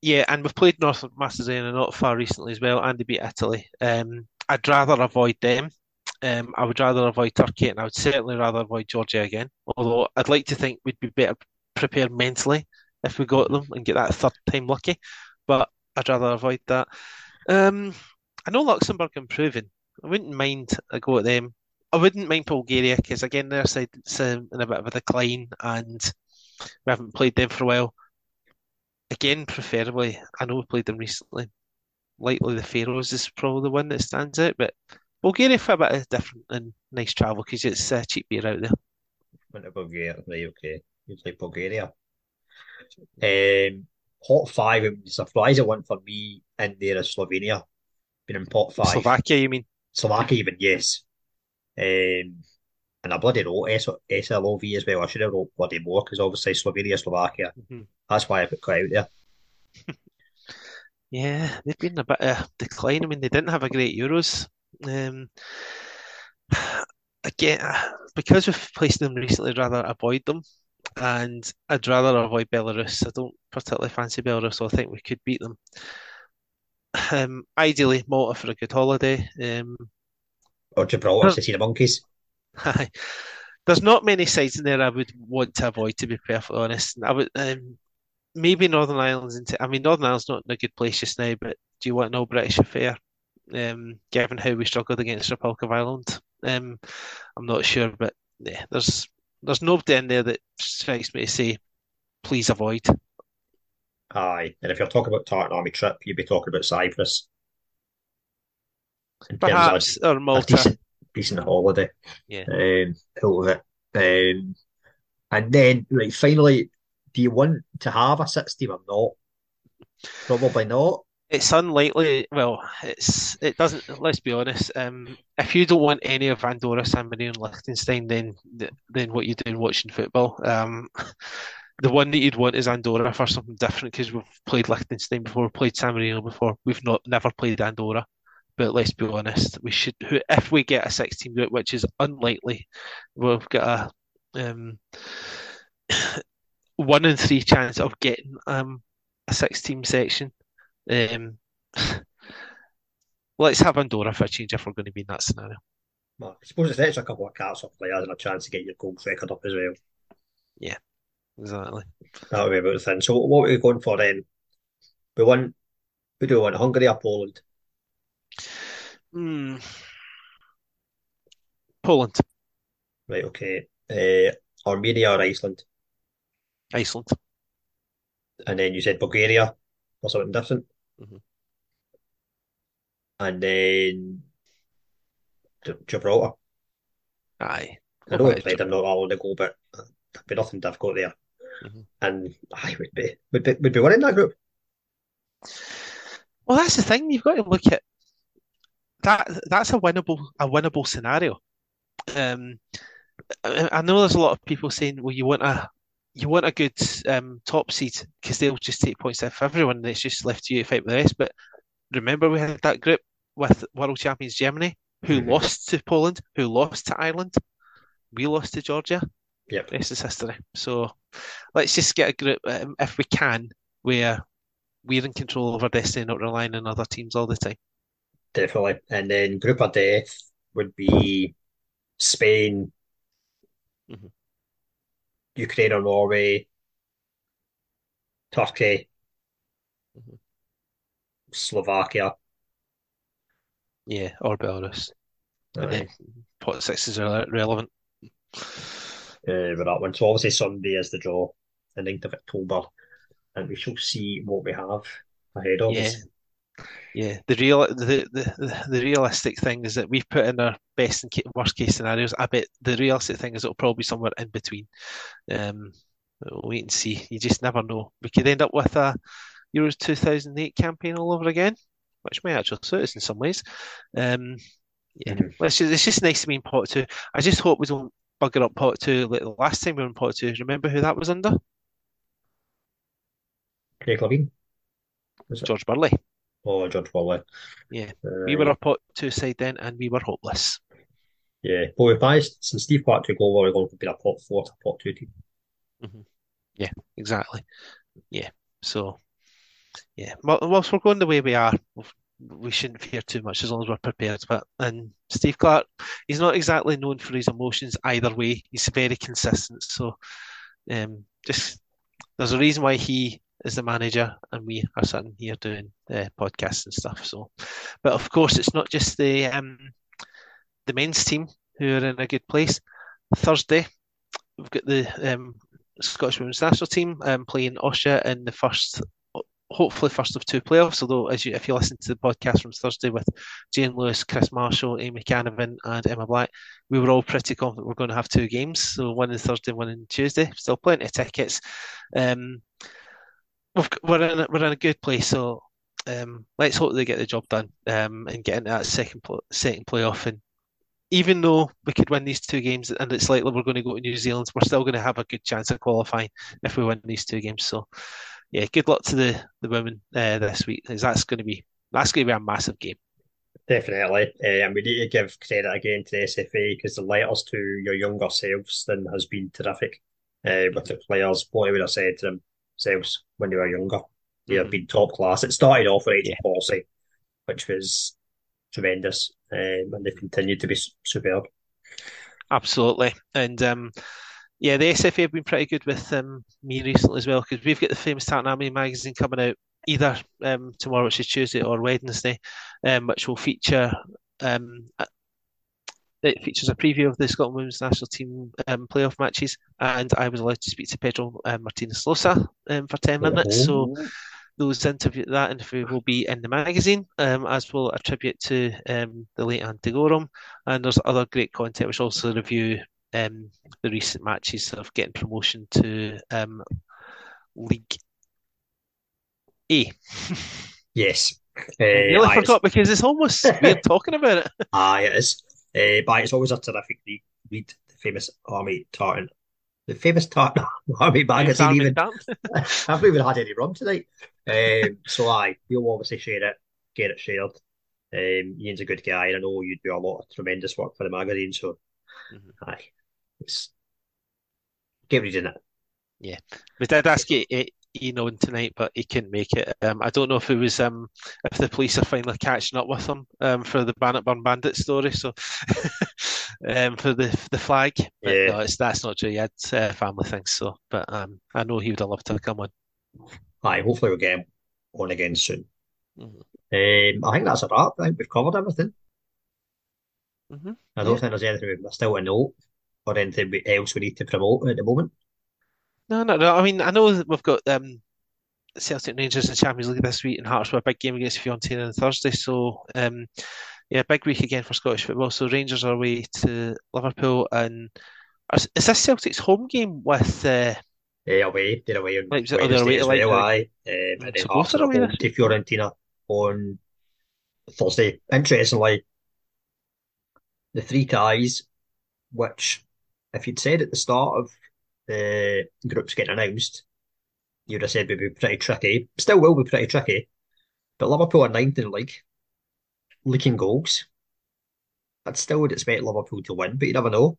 Speaker 3: Yeah, and we've played North Macedonia not far recently as well, and they beat Italy. Um, I'd rather avoid them. Um, I would rather avoid Turkey, and I would certainly rather avoid Georgia again. Although I'd like to think we'd be better prepared mentally if we got them and get that third time lucky, but I'd rather avoid that. Um, I know Luxembourg improving. I wouldn't mind a go at them. I wouldn't mind Bulgaria because again their side's in a bit of a decline and we haven't played them for a while. Again, preferably, I know we played them recently. Likely the Faroes is probably the one that stands out, but Bulgaria for a bit of different and nice travel because it's uh, cheap beer out there.
Speaker 2: Went to Bulgaria, right? Okay, you like Bulgaria. Um, hot five. The surprise It one for me in there is Slovenia been in pot five.
Speaker 3: Slovakia, you mean?
Speaker 2: Slovakia, even yes. Um, and I bloody wrote S- SLOV as well. I should have wrote bloody more because obviously Slovenia, Slovakia. Mm-hmm. That's why I put quite out there.
Speaker 3: yeah, they've been a bit of decline. I mean, they didn't have a great Euros. Um, again, because we've placed them recently, I'd rather avoid them. And I'd rather avoid Belarus. I don't particularly fancy Belarus, so I think we could beat them. Um, ideally, Malta for a good holiday. Um,
Speaker 2: or Gibraltar to see the monkeys. Hi.
Speaker 3: There's not many sites in there I would want to avoid, to be perfectly honest. I would um, maybe Northern Ireland's. Into, I mean, Northern Ireland's not in a good place just now, but do you want an all British affair? Um, given how we struggled against Republic of Ireland, um, I'm not sure, but yeah, there's there's nobody in there that strikes me to say, please avoid.
Speaker 2: Aye, and if you're talking about Tartan Army trip, you'd be talking about Cyprus.
Speaker 3: Perhaps or Malta.
Speaker 2: decent, decent holiday.
Speaker 3: Yeah.
Speaker 2: Um, out of it. Um, and then, right, finally, do you want to have a six team or not? Probably not.
Speaker 3: It's unlikely. Well, it's it doesn't. Let's be honest. Um, if you don't want any of Andorra, San Marino, and Liechtenstein, then then what you doing watching football? Um, the one that you'd want is Andorra for something different because we've played Liechtenstein before, we've played San Marino before. We've not never played Andorra, but let's be honest, we should. If we get a six-team group, which is unlikely, we've got a um, one in three chance of getting um, a six-team section. Um, let's have Andorra for a change if we're going to be in that scenario.
Speaker 2: Well, I suppose it's extra couple of cards off players and a chance to get your goals record up as well.
Speaker 3: Yeah. Exactly.
Speaker 2: That would be about the thing. So what are we going for then? We want we do want Hungary or Poland?
Speaker 3: Hmm. Poland.
Speaker 2: Right, okay. Uh, Armenia or Iceland?
Speaker 3: Iceland.
Speaker 2: And then you said Bulgaria or something different?
Speaker 3: Mm-hmm.
Speaker 2: And then Gibraltar.
Speaker 3: Aye.
Speaker 2: I know I played them not all long ago, but there'd be nothing difficult there.
Speaker 3: Mm-hmm.
Speaker 2: And I would be would be would be winning that group.
Speaker 3: Well, that's the thing. You've got to look at that. That's a winnable a winnable scenario. Um, I know there's a lot of people saying, "Well, you want a you want a good um, top seed because they'll just take points off everyone. And it's just left to you to fight with the rest." But remember, we had that group with world champions Germany, who mm-hmm. lost to Poland, who lost to Ireland. we lost to Georgia.
Speaker 2: Yep.
Speaker 3: This is history. So let's just get a group, um, if we can, where we're in control of our destiny, not relying on other teams all the time.
Speaker 2: Definitely. And then group of death would be Spain,
Speaker 3: Mhm.
Speaker 2: Ukraine or Norway, Turkey,
Speaker 3: Mhm.
Speaker 2: Slovakia.
Speaker 3: Yeah, or Belarus. Then pot six is rele- relevant.
Speaker 2: Uh, with that one. So obviously Sunday is the draw, the 9th of October, and we shall see what we have ahead of
Speaker 3: Yeah.
Speaker 2: us.
Speaker 3: Yeah, the real the, the the realistic thing is that we've put in our best and worst case scenarios. I bet the realistic thing is it'll probably be somewhere in between. Um, we'll wait and see. You just never know. We could end up with a Euros 2008 campaign all over again, which may actually suit us in some ways. Um, yeah,
Speaker 2: Mhm.
Speaker 3: well, it's just, it's just nice to be in pot two. I just hope we don't bugger up pot two like the last time we were in pot two. Remember who that was under?
Speaker 2: Craig Levein, was it?
Speaker 3: George Burley.
Speaker 2: Oh, George Burley.
Speaker 3: Yeah,
Speaker 2: Uh,
Speaker 3: we were up pot two side then, and we were hopeless.
Speaker 2: Yeah, but we've managed, since Steve Clarke took over, we're going to be a pot four to pot two team.
Speaker 3: Yeah, exactly. Yeah. So, yeah. Well, whilst we're going the way we are, we shouldn't fear too much as long as we're prepared. But and Steve Clarke, he's not exactly known for his emotions either way. He's very consistent. So, um, just there's a reason why he is the manager and we are sitting here doing podcasts and stuff. So, but of course, it's not just the um the men's team who are in a good place. Thursday, we've got the um, Scottish women's national team um, playing Austria in the first, hopefully first of two playoffs. Although, as you, if you listen to the podcast from Thursday with Jane Lewis, Chris Marshall, Amy Canavan, and Emma Black, we were all pretty confident we're going to have two games. So one on Thursday, one on Tuesday. Still plenty of tickets. Um, we've, we're in a, we're in a good place. So um, let's hope they get the job done um, and get into that second second playoff. And even though we could win these two games, and it's likely we're going to go to New Zealand, we're still going to have a good chance of qualifying if we win these two games. So, yeah, good luck to the the women uh, this week. 'cause that's going to be that's going to be a massive game.
Speaker 2: Definitely. Uh, and we need to give credit again to the SFA because the letters to your younger selves then has been terrific uh, with the players. What I would have said to themselves when they were younger. They have
Speaker 3: Mhm.
Speaker 2: been top class. It started off with
Speaker 3: Yeah.
Speaker 2: policy, which was tremendous, um, and they've continued to be superb.
Speaker 3: Absolutely, and um, yeah, the SFA have been pretty good with um, me recently as well because we've got the famous Tartan Army magazine coming out either um, tomorrow, which is Tuesday, or Wednesday, um, which will feature um, a- it features a preview of the Scotland women's national team um, playoff matches, and I was allowed to speak to Pedro um, Martinez Losa um, for ten minutes. So those interview that interview will be in the magazine, um, as will a tribute to um, the late Andy Goram, and there's other great content which also review um, the recent matches of getting promotion to um, League A.
Speaker 2: Yes. Uh,
Speaker 3: I nearly
Speaker 2: aye, it's-
Speaker 3: forgot because it's almost weird talking about it.
Speaker 2: Aye, it is. Uh, but it's always a terrific read. Read the famous Army Tartan, the famous Tartan Army magazine.
Speaker 3: Army
Speaker 2: Even
Speaker 3: Tartan.
Speaker 2: I haven't even had any rum tonight. Um, so aye, we'll obviously share it, get it shared. Um, Ian's a good guy, and I know you do a lot of tremendous work for the magazine. So
Speaker 3: Mhm.
Speaker 2: aye, it's get reading it.
Speaker 3: We did ask it, it Ian on tonight, but he couldn't make it. Um, I don't know if it was um, if the police are finally catching up with him um, for the Bannockburn Bandit story. So um, for the the flag, but
Speaker 2: Yeah.
Speaker 3: no, it's that's not true. He had uh, family things. So, but um, I know he would have loved to come on.
Speaker 2: Aye, hopefully we'll get him on again soon.
Speaker 3: Mhm.
Speaker 2: Um, I think that's a wrap. I think we've covered everything.
Speaker 3: hmm
Speaker 2: I don't
Speaker 3: Yeah.
Speaker 2: think there's anything we missed out note or anything else we need to promote at the moment.
Speaker 3: No, no, no. I mean, I know that we've got um, Celtic Rangers in Champions League this week, and Hearts for a big game against Fiorentina on Thursday. So, um, yeah, big week again for Scottish football. So Rangers are away to Liverpool, and is is this Celtic's home game with? Uh,
Speaker 2: Eh, away, they're away on
Speaker 3: Leipzig- oh, they're away
Speaker 2: Wednesday
Speaker 3: to
Speaker 2: as well, aye. Um, and then Hearts
Speaker 3: are away
Speaker 2: home to Fiorentina on Thursday. Interestingly, the three ties, which if you'd said at the start of the groups getting announced, you'd have said it would be pretty tricky. Still will be pretty tricky. But Liverpool are ninth in the league, leaking goals. I'd still would expect Liverpool to win, but you never know.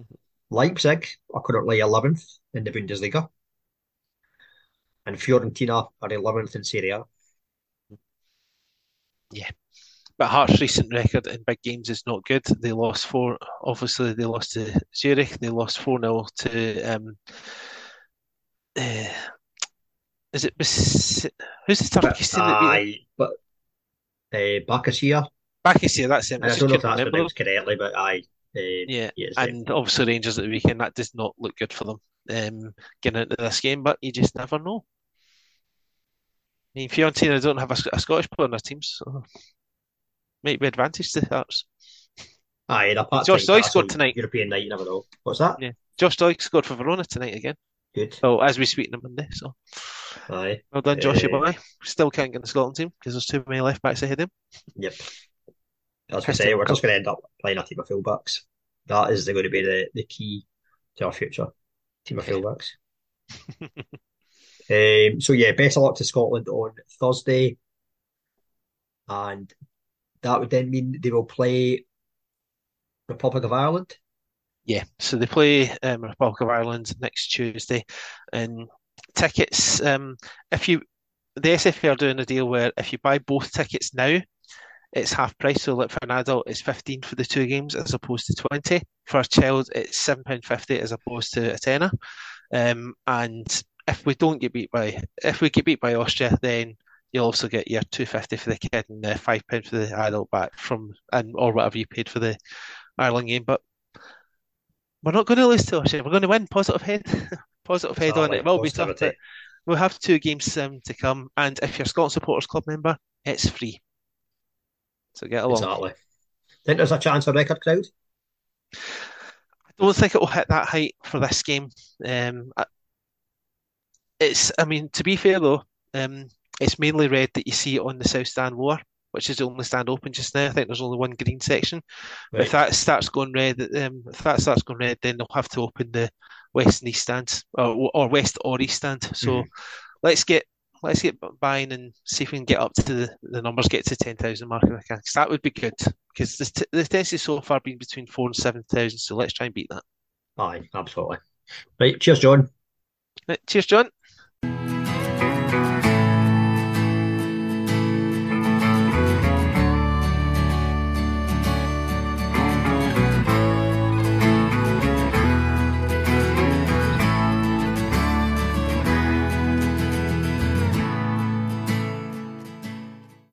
Speaker 2: Mm-hmm. Leipzig are currently 11th in the Bundesliga. And Fiorentina are 11th in Serie A.
Speaker 3: Yeah. But Hearts' recent record in big games is not good. They lost four. Obviously, they lost to Zurich. They lost four 0 to. Um, uh, is it who's the Turkish team
Speaker 2: beat But uh, Basaksehir.
Speaker 3: Basaksehir, that's it.
Speaker 2: I, I don't know if that's pronounced correctly, but I. Uh,
Speaker 3: yeah, and obviously Rangers at the weekend that does not look good for them um, getting into this game, but you just never know. I mean, Fiorentina don't have a, a Scottish player on their team, so might be advantage to Hearts.
Speaker 2: Aye, and apart
Speaker 3: Josh Doig scored tonight.
Speaker 2: European night, you never know. What's that?
Speaker 3: Yeah, Josh Doig scored for Verona tonight again.
Speaker 2: Good.
Speaker 3: Oh, as we speak on Monday, so.
Speaker 2: Aye.
Speaker 3: Well done, Josh. Uh, boy. Still can't get the Scotland team because there's too many left backs ahead of him.
Speaker 2: Yep. As we say, we're just going to end up playing a team of fullbacks. That is going to be the, the key to our future team of fullbacks. um, so yeah, best of luck to Scotland on Thursday, and that would then mean they will play Republic of Ireland.
Speaker 3: Yeah, so they play um, Republic of Ireland next Tuesday, and tickets. Um, if you the SFA are doing a deal where if you buy both tickets now, it's half price. So like for an adult, it's fifteen for the two games as opposed to twenty. For a child, it's seven pound fifty as opposed to a tenner. Um, and if we don't get beat by, if we get beat by Austria, then you'll also get your two fifty for the kid and the five pound for the adult back from and or whatever you paid for the Ireland game. But we're not going to lose to Austria. We're going to win. Positive head, positive head on it. It will be tough. We'll have two games um, to come, and if you're a Scotland Supporters Club member, it's free. So get along.
Speaker 2: Exactly. Think there's a chance for record crowd?
Speaker 3: I don't think it will hit that height for this game. Um, it's, I mean, to be fair though, um, it's mainly red that you see on the south stand lower, which is the only stand open just now. I think there's only one green section. Right. If that starts going red, um, if that starts going red, then they'll have to open the west and east stands, or, or west or east stand. So mm. let's get let's get buying and see if we can get up to the, the numbers, get to 10,000 mark if can. Because that would be good. Because the, t- the test has so far been between four and 7,000. So let's try and beat that.
Speaker 2: Aye, absolutely. Right. Cheers, John.
Speaker 3: Right, cheers, John.